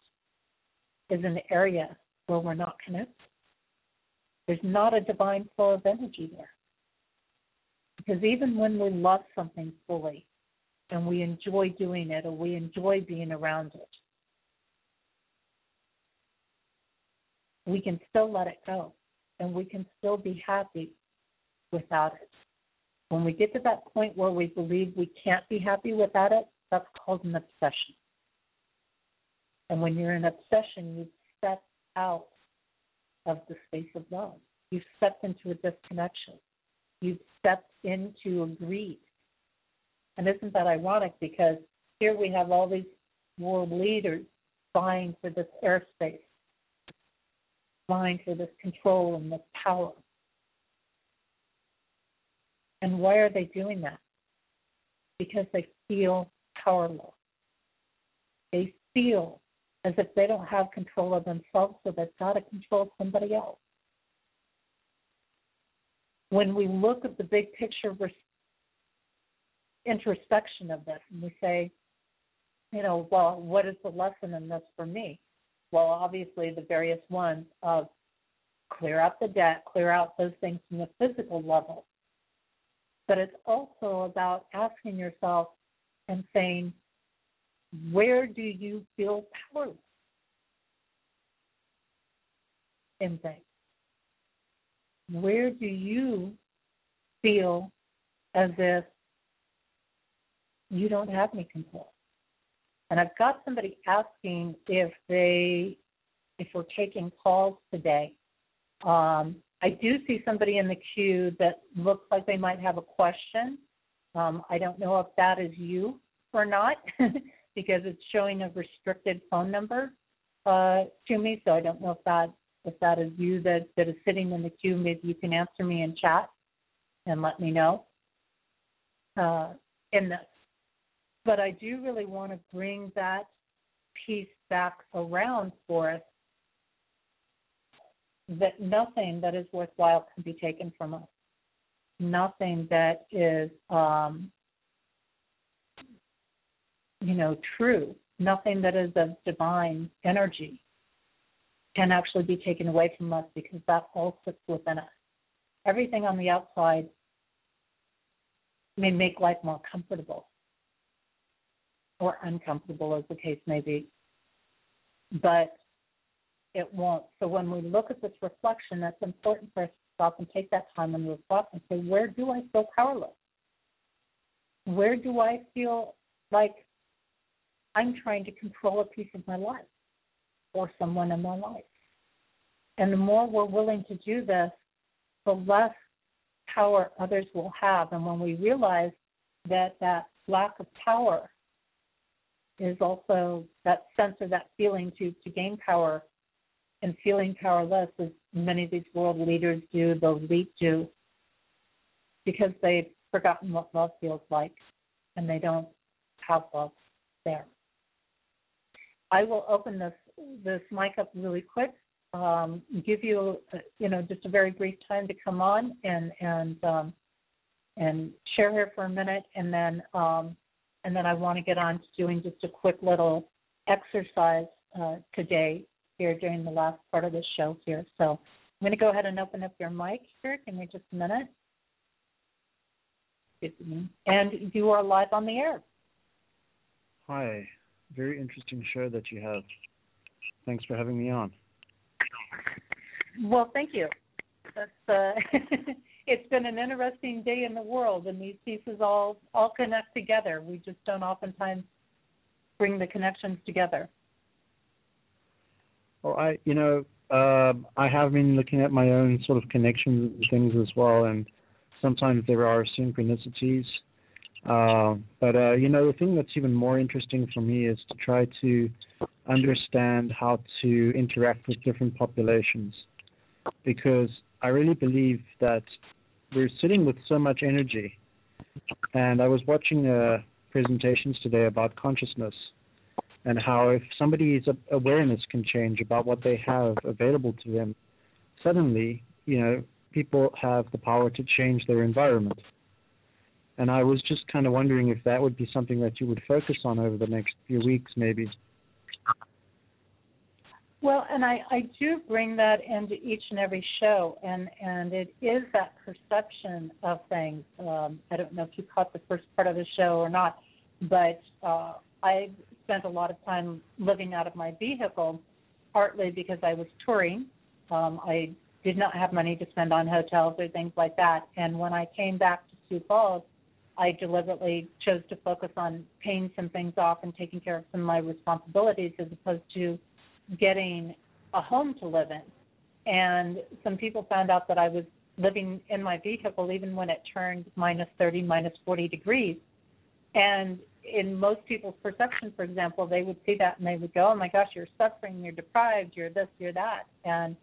is an area where we're not connected. There's not a divine flow of energy there. Because even when we love something fully and we enjoy doing it or we enjoy being around it, we can still let it go and we can still be happy without it. When we get to that point where we believe we can't be happy without it, that's called an obsession. And when you're in obsession, you step out of the space of love. You've stepped into a disconnection. You've stepped into a greed. And isn't that ironic? Because here we have all these world leaders vying for this airspace, vying for this control and this power. And why are they doing that? Because they feel powerless. They feel as if they don't have control of themselves, so they've got to control somebody else. When we look at the big picture introspection of this and we say, you know, well, what is the lesson in this for me? Well, obviously, the various ones of clear out the debt, clear out those things from the physical level. But it's also about asking yourself and saying, where do you feel powerless in things? Where do you feel as if you don't have any control? And I've got somebody asking if they if we're taking calls today. Um, I do see somebody in the queue that looks like they might have a question. Um, I don't know if that is you or not. because it's showing a restricted phone number uh, to me. So I don't know if that if that is you that that is sitting in the queue. Maybe you can answer me in chat and let me know uh, in this. But I do really want to bring that piece back around for us. That nothing that is worthwhile can be taken from us. Nothing that is um, you know, true, nothing that is of divine energy can actually be taken away from us because that all sits within us. Everything on the outside may make life more comfortable or uncomfortable, as the case may be, but it won't. So when we look at this reflection, that's important for us to stop and take that time and reflect and say, where do I feel powerless? Where do I feel like I'm trying to control a piece of my life or someone in my life. And the more we're willing to do this, the less power others will have. And when we realize that that lack of power is also that sense or that feeling to, to gain power and feeling powerless, as many of these world leaders do, the elite do, because they've forgotten what love feels like and they don't have love there. I will open this this mic up really quick. Um, give you you know just a very brief time to come on and and um, and share here for a minute, and then um, and then I want to get on to doing just a quick little exercise uh, today here during the last part of the show here. So I'm going to go ahead and open up your mic here. Give me just a minute. And you are live on the air. Hi very interesting show that you have. Thanks for having me on. Well, thank you. That's uh, it's been an interesting day in the world, and these pieces all all connect together. We just don't oftentimes bring the connections together. Well, I you know um, I have been looking at my own sort of connections and things as well, and sometimes there are synchronicities. Uh, but uh, you know, the thing that's even more interesting for me is to try to understand how to interact with different populations, because I really believe that we're sitting with so much energy. And I was watching uh, presentations today about consciousness and how if somebody's awareness can change about what they have available to them, suddenly, you know, people have the power to change their environment and I was just kind of wondering if that would be something that you would focus on over the next few weeks, maybe. Well, and I, I do bring that into each and every show, and, and it is that perception of things. Um, I don't know if you caught the first part of the show or not, but uh, I spent a lot of time living out of my vehicle, partly because I was touring. Um, I did not have money to spend on hotels or things like that. And when I came back to Sioux Falls, I deliberately chose to focus on paying some things off and taking care of some of my responsibilities as opposed to getting a home to live in. And some people found out that I was living in my vehicle even when it turned minus 30, minus 40 degrees. And in most people's perception, for example, they would see that and they would go, "Oh my gosh, you're suffering, you're deprived, you're this, you're that," and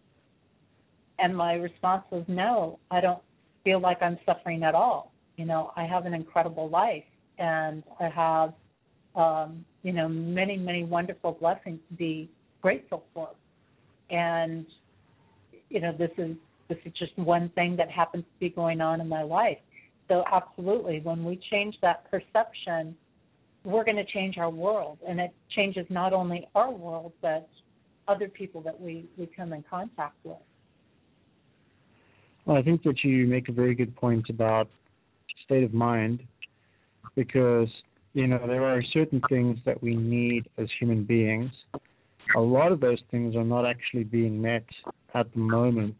and my response was, "No, I don't feel like I'm suffering at all. You know, I have an incredible life, and I have, um, you know, many, many wonderful blessings to be grateful for. And, you know, this is this is just one thing that happens to be going on in my life. So absolutely, when we change that perception, we're going to change our world, and it changes not only our world but other people that we we come in contact with. Well, I think that you make a very good point about state of mind because you know there are certain things that we need as human beings. A lot of those things are not actually being met at the moment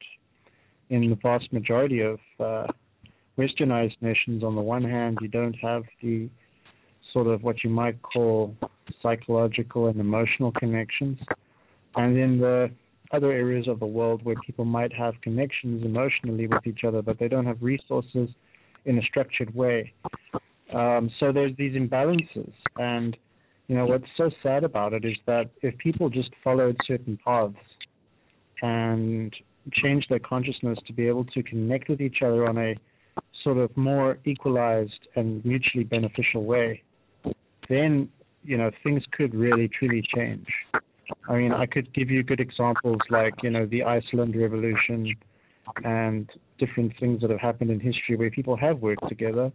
in the vast majority of uh, westernized nations. On the one hand, you don't have the sort of what you might call psychological and emotional connections, and in the other areas of the world where people might have connections emotionally with each other, but they don't have resources in a structured way. Um, so there's these imbalances, and you know what's so sad about it is that if people just followed certain paths and changed their consciousness to be able to connect with each other on a sort of more equalized and mutually beneficial way, then you know things could really truly change. I mean, I could give you good examples like, you know, the Iceland Revolution and different things that have happened in history where people have worked together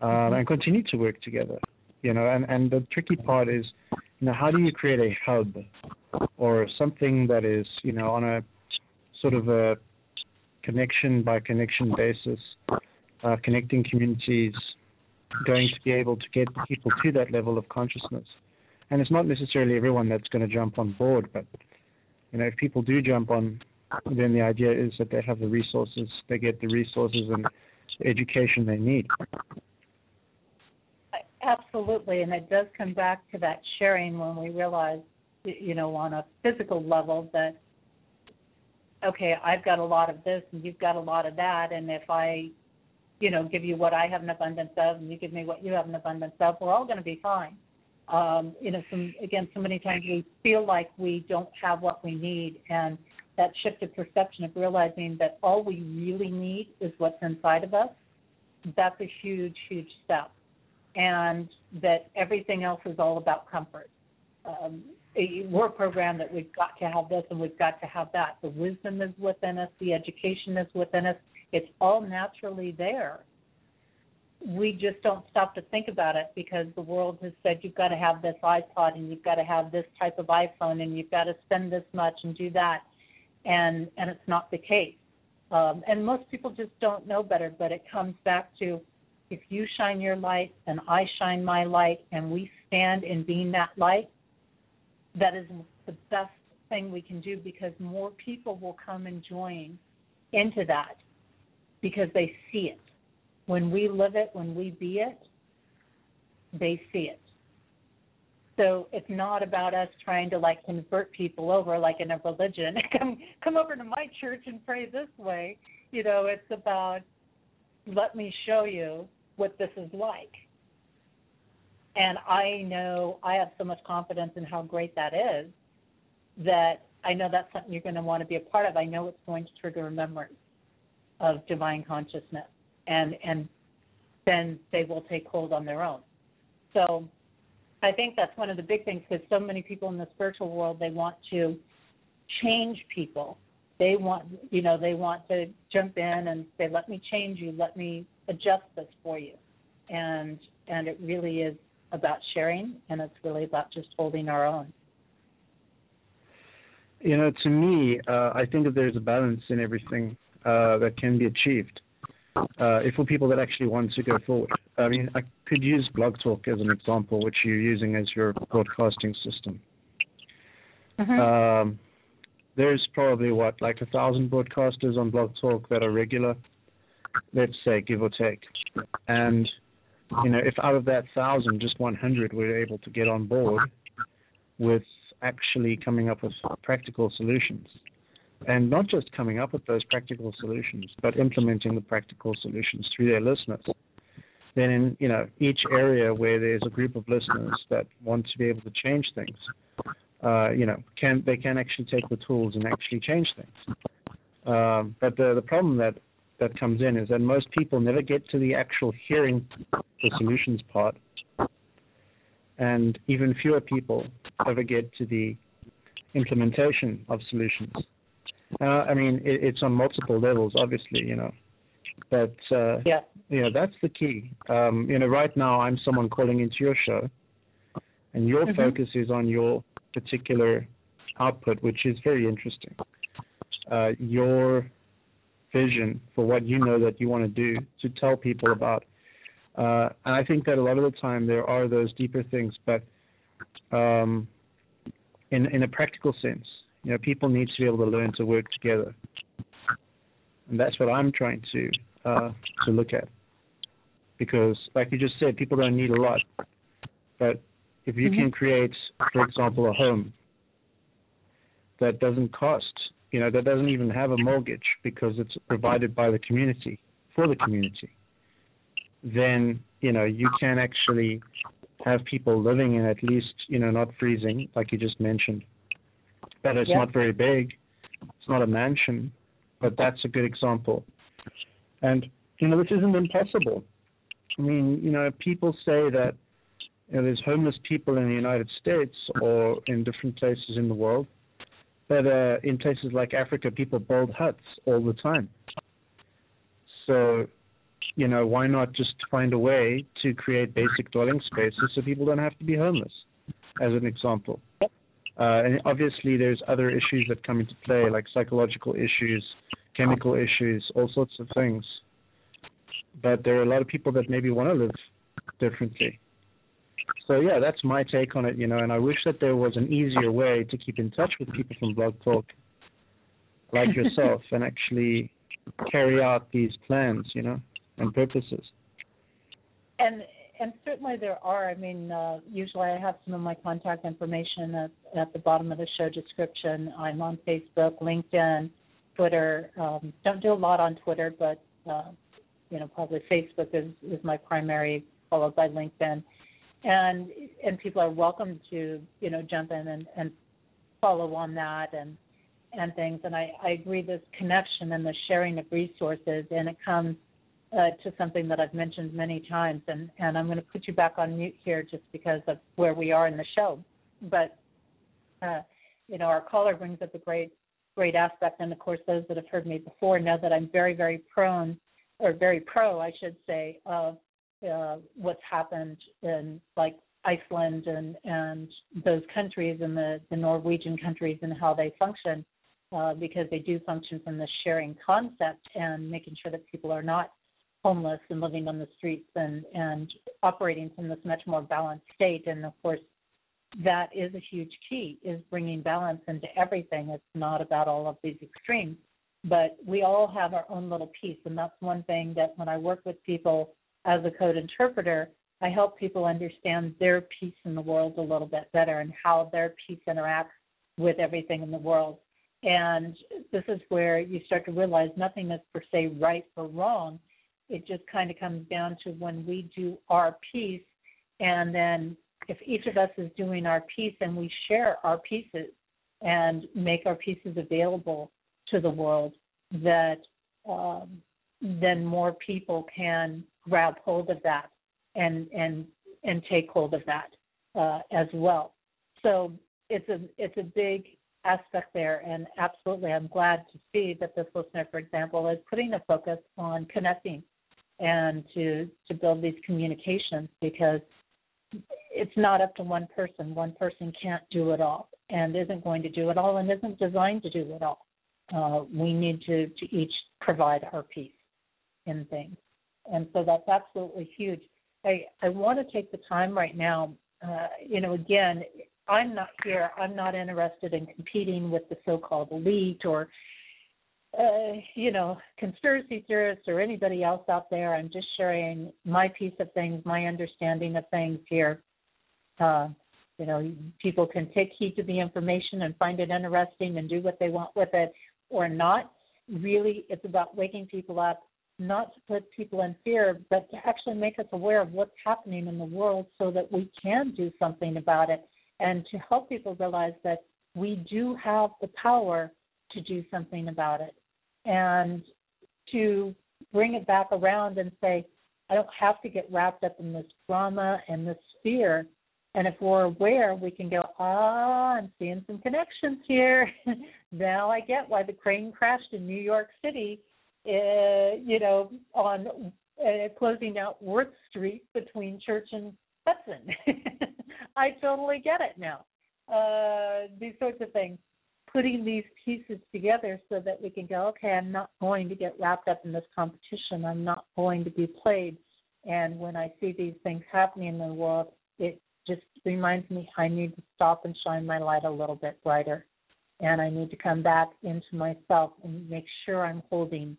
um, and continue to work together. You know, and, and the tricky part is, you know, how do you create a hub or something that is, you know, on a sort of a connection by connection basis, uh, connecting communities, going to be able to get people to that level of consciousness and it's not necessarily everyone that's going to jump on board, but you know, if people do jump on, then the idea is that they have the resources, they get the resources and education they need. Absolutely, and it does come back to that sharing when we realize, you know, on a physical level that okay, I've got a lot of this and you've got a lot of that, and if I, you know, give you what I have an abundance of and you give me what you have an abundance of, we're all going to be fine um, you know, some again, so many times we feel like we don't have what we need, and that shifted perception of realizing that all we really need is what's inside of us. That's a huge, huge step, and that everything else is all about comfort. Um, we're programmed that we've got to have this and we've got to have that. The wisdom is within us, the education is within us. It's all naturally there we just don't stop to think about it because the world has said you've got to have this iPod and you've got to have this type of iPhone and you've got to spend this much and do that, and and it's not the case. Um, and most people just don't know better. But it comes back to if you shine your light and I shine my light and we stand in being that light, that is the best thing we can do because more people will come and join into that because they see it when we live it, when we be it, they see it. So it's not about us trying to like convert people over like in a religion. come come over to my church and pray this way. You know, it's about let me show you what this is like. And I know I have so much confidence in how great that is that I know that's something you're going to want to be a part of. I know it's going to trigger a memory of divine consciousness and and then they will take hold on their own. So I think that's one of the big things because so many people in the spiritual world they want to change people. They want you know they want to jump in and say let me change you, let me adjust this for you, and and it really is about sharing and it's really about just holding our own. You know, to me, uh, I think that there's a balance in everything uh, that can be achieved uh, if for people that actually want to go forward. I mean, I could use Blog Talk as an example, which you're using as your broadcasting system. Mm-hmm. Um, there's probably what, like a thousand broadcasters on Blog Talk that are regular, let's say, give or take. And you know, if out of that thousand, just 100 were able to get on board with actually coming up with practical solutions, and not just coming up with those practical solutions, but implementing the practical solutions through their listeners. Then, in you know each area where there's a group of listeners that want to be able to change things, uh, you know, can they can actually take the tools and actually change things. Um, but the the problem that that comes in is that most people never get to the actual hearing the solutions part, and even fewer people ever get to the implementation of solutions. Uh, I mean, it, it's on multiple levels, obviously, you know, but uh, Yeah. you know that's the key. Um, you know, right now I'm someone calling into your show, and your Mhm. focus is on your particular output, which is very interesting. Uh, your vision for what you know that you want to do to tell people about. Uh, and I think that a lot of the time there are those deeper things, but um, in in a practical sense, you know, people need to be able to learn to work together, and that's what I'm trying to uh, to look at. Because, like you just said, people don't need a lot, but if you can create, for example, a home that doesn't cost, you know, that doesn't even have a mortgage because it's provided by the community for the community, then you know you can actually have people living in at least you know not freezing like you just mentioned, but it's not very big. It's not a mansion, but that's a good example. And you know this isn't impossible. I mean, you know, people say that you know, there's homeless people in the United States or in different places in the world, but uh, in places like Africa, people build huts all the time. So, you know, why not just find a way to create basic dwelling spaces so people don't have to be homeless, as an example. Uh, Uh, and obviously, there's other issues that come into play, like psychological issues, chemical issues, all sorts of things. But there are a lot of people that maybe want to live differently. So yeah, that's my take on it, you know, and I wish that there was an easier way to keep in touch with people from Blog Talk like yourself and actually carry out these plans, you know, and purposes. And and certainly there are. I mean, uh, usually I have some of my contact information at, at the bottom of the show description. I'm on Facebook, LinkedIn, Twitter. Um, don't do a lot on Twitter, but uh, you know, probably Facebook is is my primary, followed by LinkedIn. And and people are welcome to you know jump in and, and follow on that and and things. And I, I agree, this connection and the sharing of resources, and it comes uh, to something that I've mentioned many times, and, and I'm going to put you back on mute here just because of where we are in the show. But uh, you know, our caller brings up a great great aspect, and of course, those that have heard me before know that I'm very very prone, or very pro, I should say, of uh, what's happened in like Iceland and and those countries and the the Norwegian countries and how they function. Uh, because they do function from the sharing concept and making sure that people are not homeless and living on the streets and and operating from this much more balanced state. And of course that is a huge key is bringing balance into everything. It's not about all of these extremes but we all have our own little piece. And that's one thing that when i work with people as a code interpreter i help people understand their piece in the world a little bit better and how their piece interacts with everything in the world. And this is where you start to realize nothing is per se right or wrong it just kind of comes down to when we do our piece and then if each of us is doing our piece and we share our pieces and make our pieces available to the world that um, then more people can grab hold of that and and and take hold of that uh, as well. So it's a it's a big aspect there and absolutely i'm glad to see that this listener for example is putting a focus on connecting and to to build these communications because it's not up to one person. One person can't do it all and isn't going to do it all and isn't designed to do it all. Uh, we need to, to each provide our piece in things. And so that's absolutely huge. I, I want to take the time right now, uh, you know, again, I'm not here, I'm not interested in competing with the so called elite or uh, you know, conspiracy theorists or anybody else out there. I'm just sharing my piece of things, my understanding of things here. Uh, you know, people can take heed to the information and find it interesting and do what they want with it or not. Really, it's about waking people up, not to put people in fear, but to actually make us aware of what's happening in the world so that we can do something about it and to help people realize that we do have the power to do something about it and to bring it back around and say, I don't have to get wrapped up in this drama and this fear. And if we're aware, we can go, ah, I'm seeing some connections here. now I get why the crane crashed in New York City, uh, you know, on uh, closing out Worth Street between Church and Hudson. I totally get it now. Uh, these sorts of things putting these pieces together so that we can go, okay, I'm not going to get wrapped up in this competition. I'm not going to be played. And when I see these things happening in the world, it just reminds me I need to stop and shine my light a little bit brighter. And I need to come back into myself and make sure I'm holding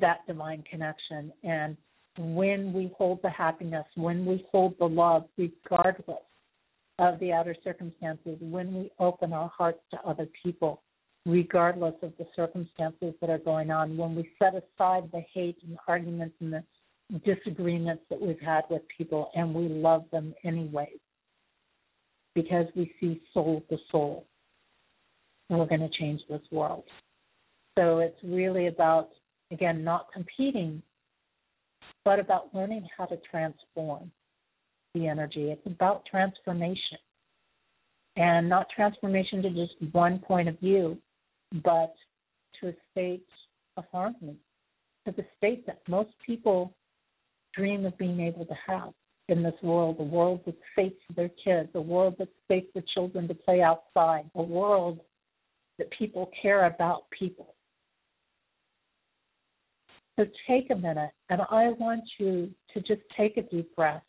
that divine connection. And when we hold the happiness, when we hold the love, regardless of the outer circumstances when we open our hearts to other people, regardless of the circumstances that are going on, when we set aside the hate and arguments and the disagreements that we've had with people and we love them anyway because we see soul to soul. We're going to change this world. So it's really about, again, not competing, but about learning how to transform the energy. It's about transformation. And not transformation to just one point of view, but to a state of harmony, to the state that most people dream of being able to have in this world, a world that's safe for their kids, a world that's safe for children to play outside, a world that people care about people. So take a minute, and I want you to just take a deep breath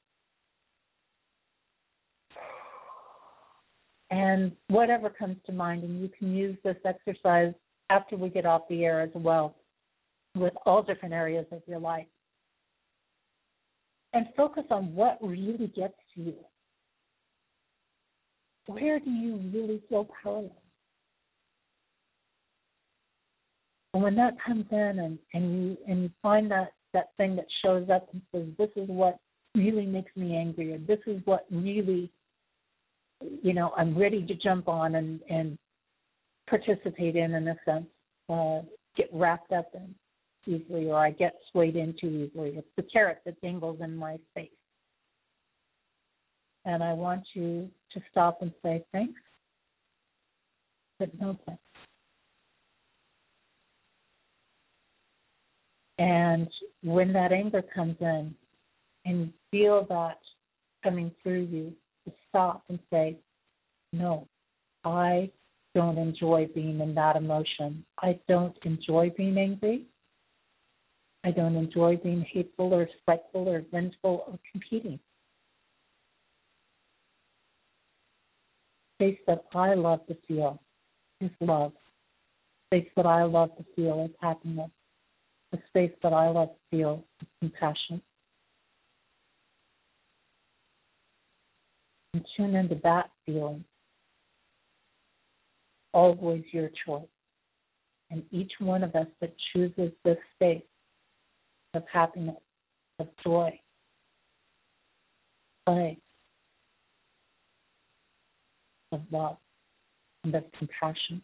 and whatever comes to mind. And you can use this exercise after we get off the air as well with all different areas of your life. And focus on what really gets to you. Where do you really feel powerless? And when that comes in and, and you and you find that, that thing that shows up and says, This is what really makes me angry or this is what really you know I'm ready to jump on and and participate in in a sense, uh, get wrapped up in easily, or I get swayed into easily. It's the carrot that dangles in my face, and I want you to stop and say thanks, but no thanks. And when that anger comes in, and feel that coming through you, to stop and say, no, I don't enjoy being in that emotion. I don't enjoy being angry. I don't enjoy being hateful or spiteful or vengeful or competing. Space that I love to feel is love. Space that I love to feel is happiness. The space that I love to feel is compassion. And tune into that feeling. Always your choice. And each one of us that chooses this space of happiness, of joy, play, of love, and of compassion.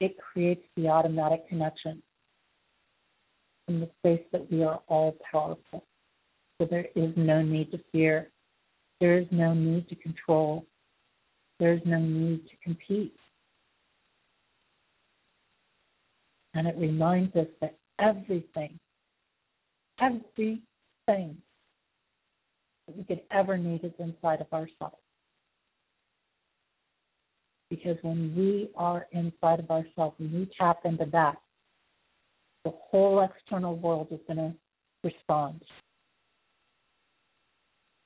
It creates the automatic connection in the space that we are all powerful. So there is no need to fear. There is no need to control. There is no need to compete. And it reminds us that everything, everything that we could ever need is inside of ourselves. Because when we are inside of ourselves and we tap into that, the whole external world is going to respond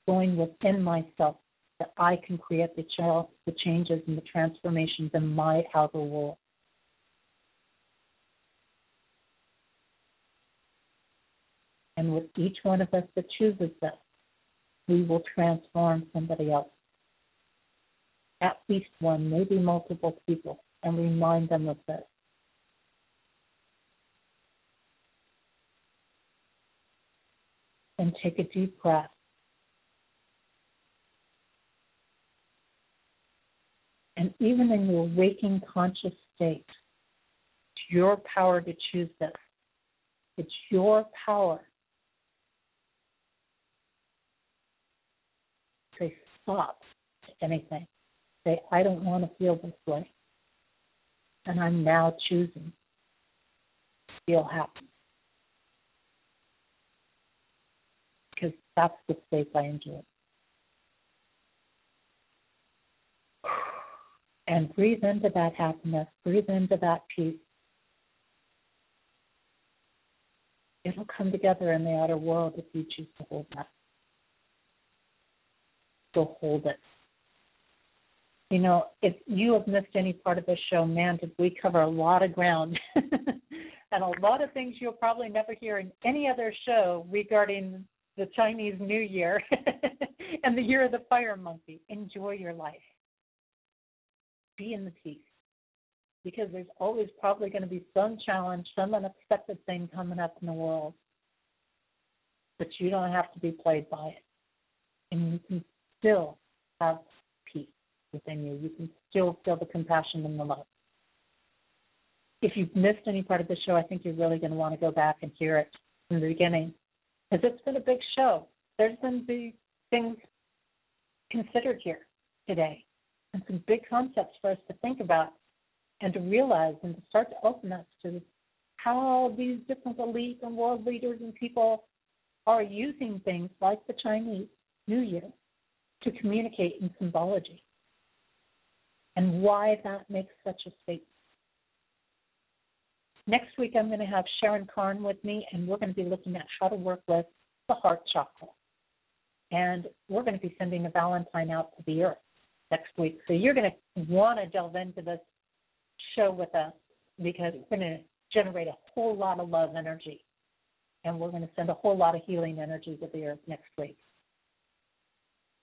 going within myself that I can create the, the changes and the transformations in my outer world. And with each one of us that chooses this, we will transform somebody else. At least one, maybe multiple people, and remind them of this. And take a deep breath. Even in your waking conscious state, It's your power to choose this. It's your power. Say stop to anything. Say, I don't want to feel this way. And I'm now choosing to feel happy. Because that's the state I enjoy. And breathe into that happiness, breathe into that peace. It'll come together in the outer world if you choose to hold that. So hold it. You know, if you have missed any part of this show, man, did we cover a lot of ground. and a lot of things you'll probably never hear in any other show regarding the Chinese New Year and the year of the fire monkey. Enjoy your life. Be in the peace. Because there's always probably going to be some challenge, some unexpected thing coming up in the world. But you don't have to be played by it. And you can still have peace within you. You can still feel the compassion and the love. If you've missed any part of the show, I think you're really going to want to go back and hear it from the beginning because it's been a big show. There's been big things considered here today and some big concepts for us to think about and to realize and to start to open us to how these different elite and world leaders and people are using things like the Chinese New Year to communicate in symbology and why that makes such a statement. Next week, I'm going to have Sharon Karn with me, and we're going to be looking at how to work with the heart chakra. And we're going to be sending a Valentine out to the earth next week. So you're going to want to delve into this show with us because we're going to generate a whole lot of love energy. And we're going to send a whole lot of healing energy to the earth next week.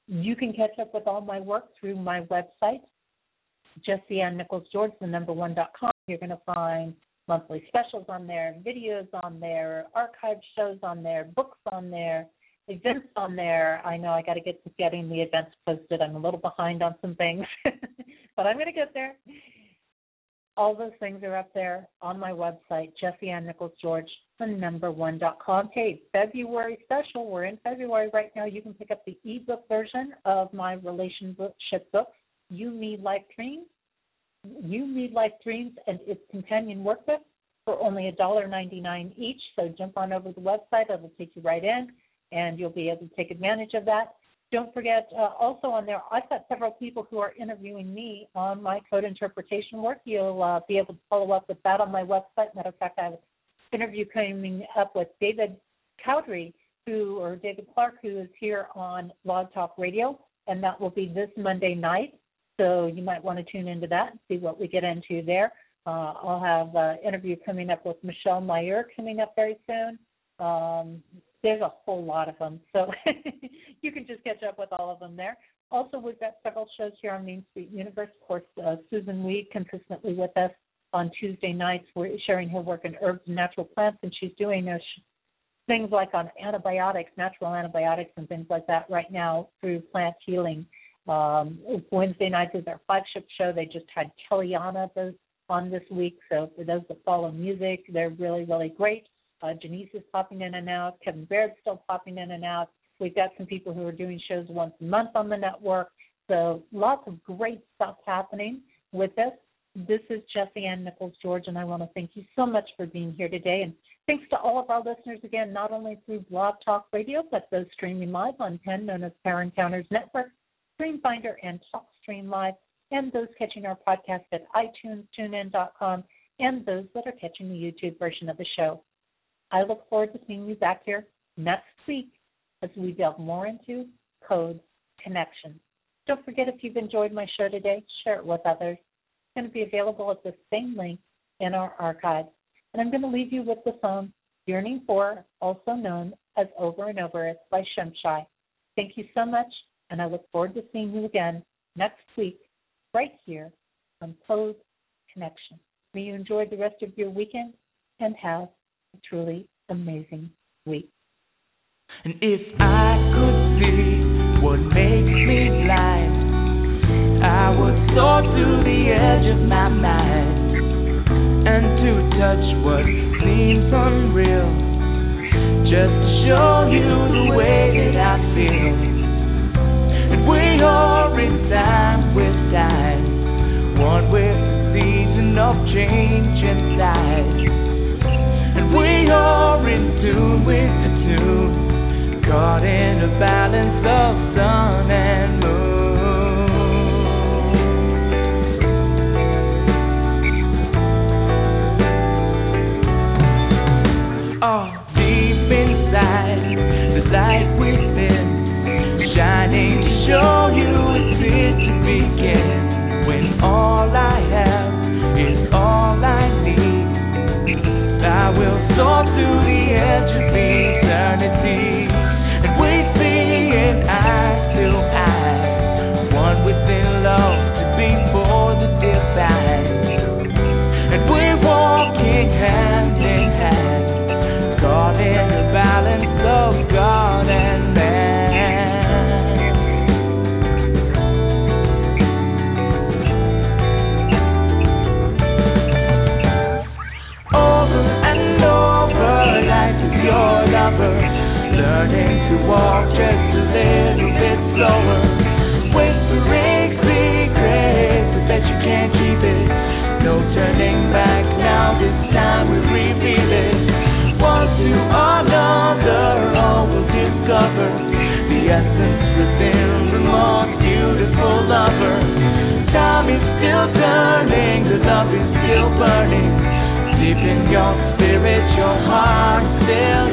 You can catch up with all my work through my website, Jesse Ann Nichols George, the number one dot com. You're going to find monthly specials on there, videos on there, archived shows on there, books on there, events on there. I know I got to get to getting the events posted. I'm a little behind on some things, but I'm going to get there. All those things are up there on my website, Jesse Ann Nichols George, the number one dot com. Hey, February special. We're in February right now. You can pick up the ebook version of my relationship book, You Need Life Dreams. You Need Life Dreams and its companion workbook for only $1.99 each. So jump on over to the website. It'll take you right in and you'll be able to take advantage of that. Don't forget, uh, also on there, I've got several people who are interviewing me on my code interpretation work. You'll uh, be able to follow up with that on my website. Matter of fact, I have an interview coming up with David Cowdery, who or David Clark, who is here on Blog Talk Radio, and that will be this Monday night. So you might want to tune into that and see what we get into there. Uh, I'll have an interview coming up with Michelle Meyer coming up very soon. Um, there's a whole lot of them, so you can just catch up with all of them there. Also, we've got several shows here on Main Street Universe. Of course, uh, Susun Weed consistently with us on Tuesday nights. We're sharing her work in herbs and natural plants, and she's doing uh, sh- things like on antibiotics, natural antibiotics, and things like that right now through plant healing. Um, Wednesday nights is our flagship show. They just had Kellyanna on this week, so for those that follow music, they're really, really great. Uh, Janice is popping in and out. Kevin Baird's still popping in and out. We've got some people who are doing shows once a month on the network. So lots of great stuff happening with us. This is Jesse Ann Nichols George, and I want to thank you so much for being here today. And thanks to all of our listeners again, not only through Blog Talk Radio, but those streaming live on PEN, known as Power Encounters Network, StreamFinder, and TalkStream Live, and those catching our podcast at iTunes, TuneIn.com, and those that are catching the YouTube version of the show. I look forward to seeing you back here next week as we delve more into code connection. Don't forget if you've enjoyed my show today, share it with others. It's going to be available at the same link in our archive. And I'm going to leave you with the song Yearning For, also known as Over and Over. By Shimshai. Thank you so much, and I look forward to seeing you again next week, right here on Code Connection. May you enjoy the rest of your weekend and have truly amazing week. And if I could see what makes me blind, I would soar to the edge of my mind and to touch what seems unreal. Just to show you the way that I feel. And we are in time with time, one with the season of change and inside. And we are in tune with the tune, caught in a balance of sun and moon. I walk just a little bit slower, whispering secrets that you can't keep it. No turning back now, this time we reveal it. One to another, all will discover the essence within the most beautiful lover. Time is still turning, the love is still burning. Deep in your spirit, your heart still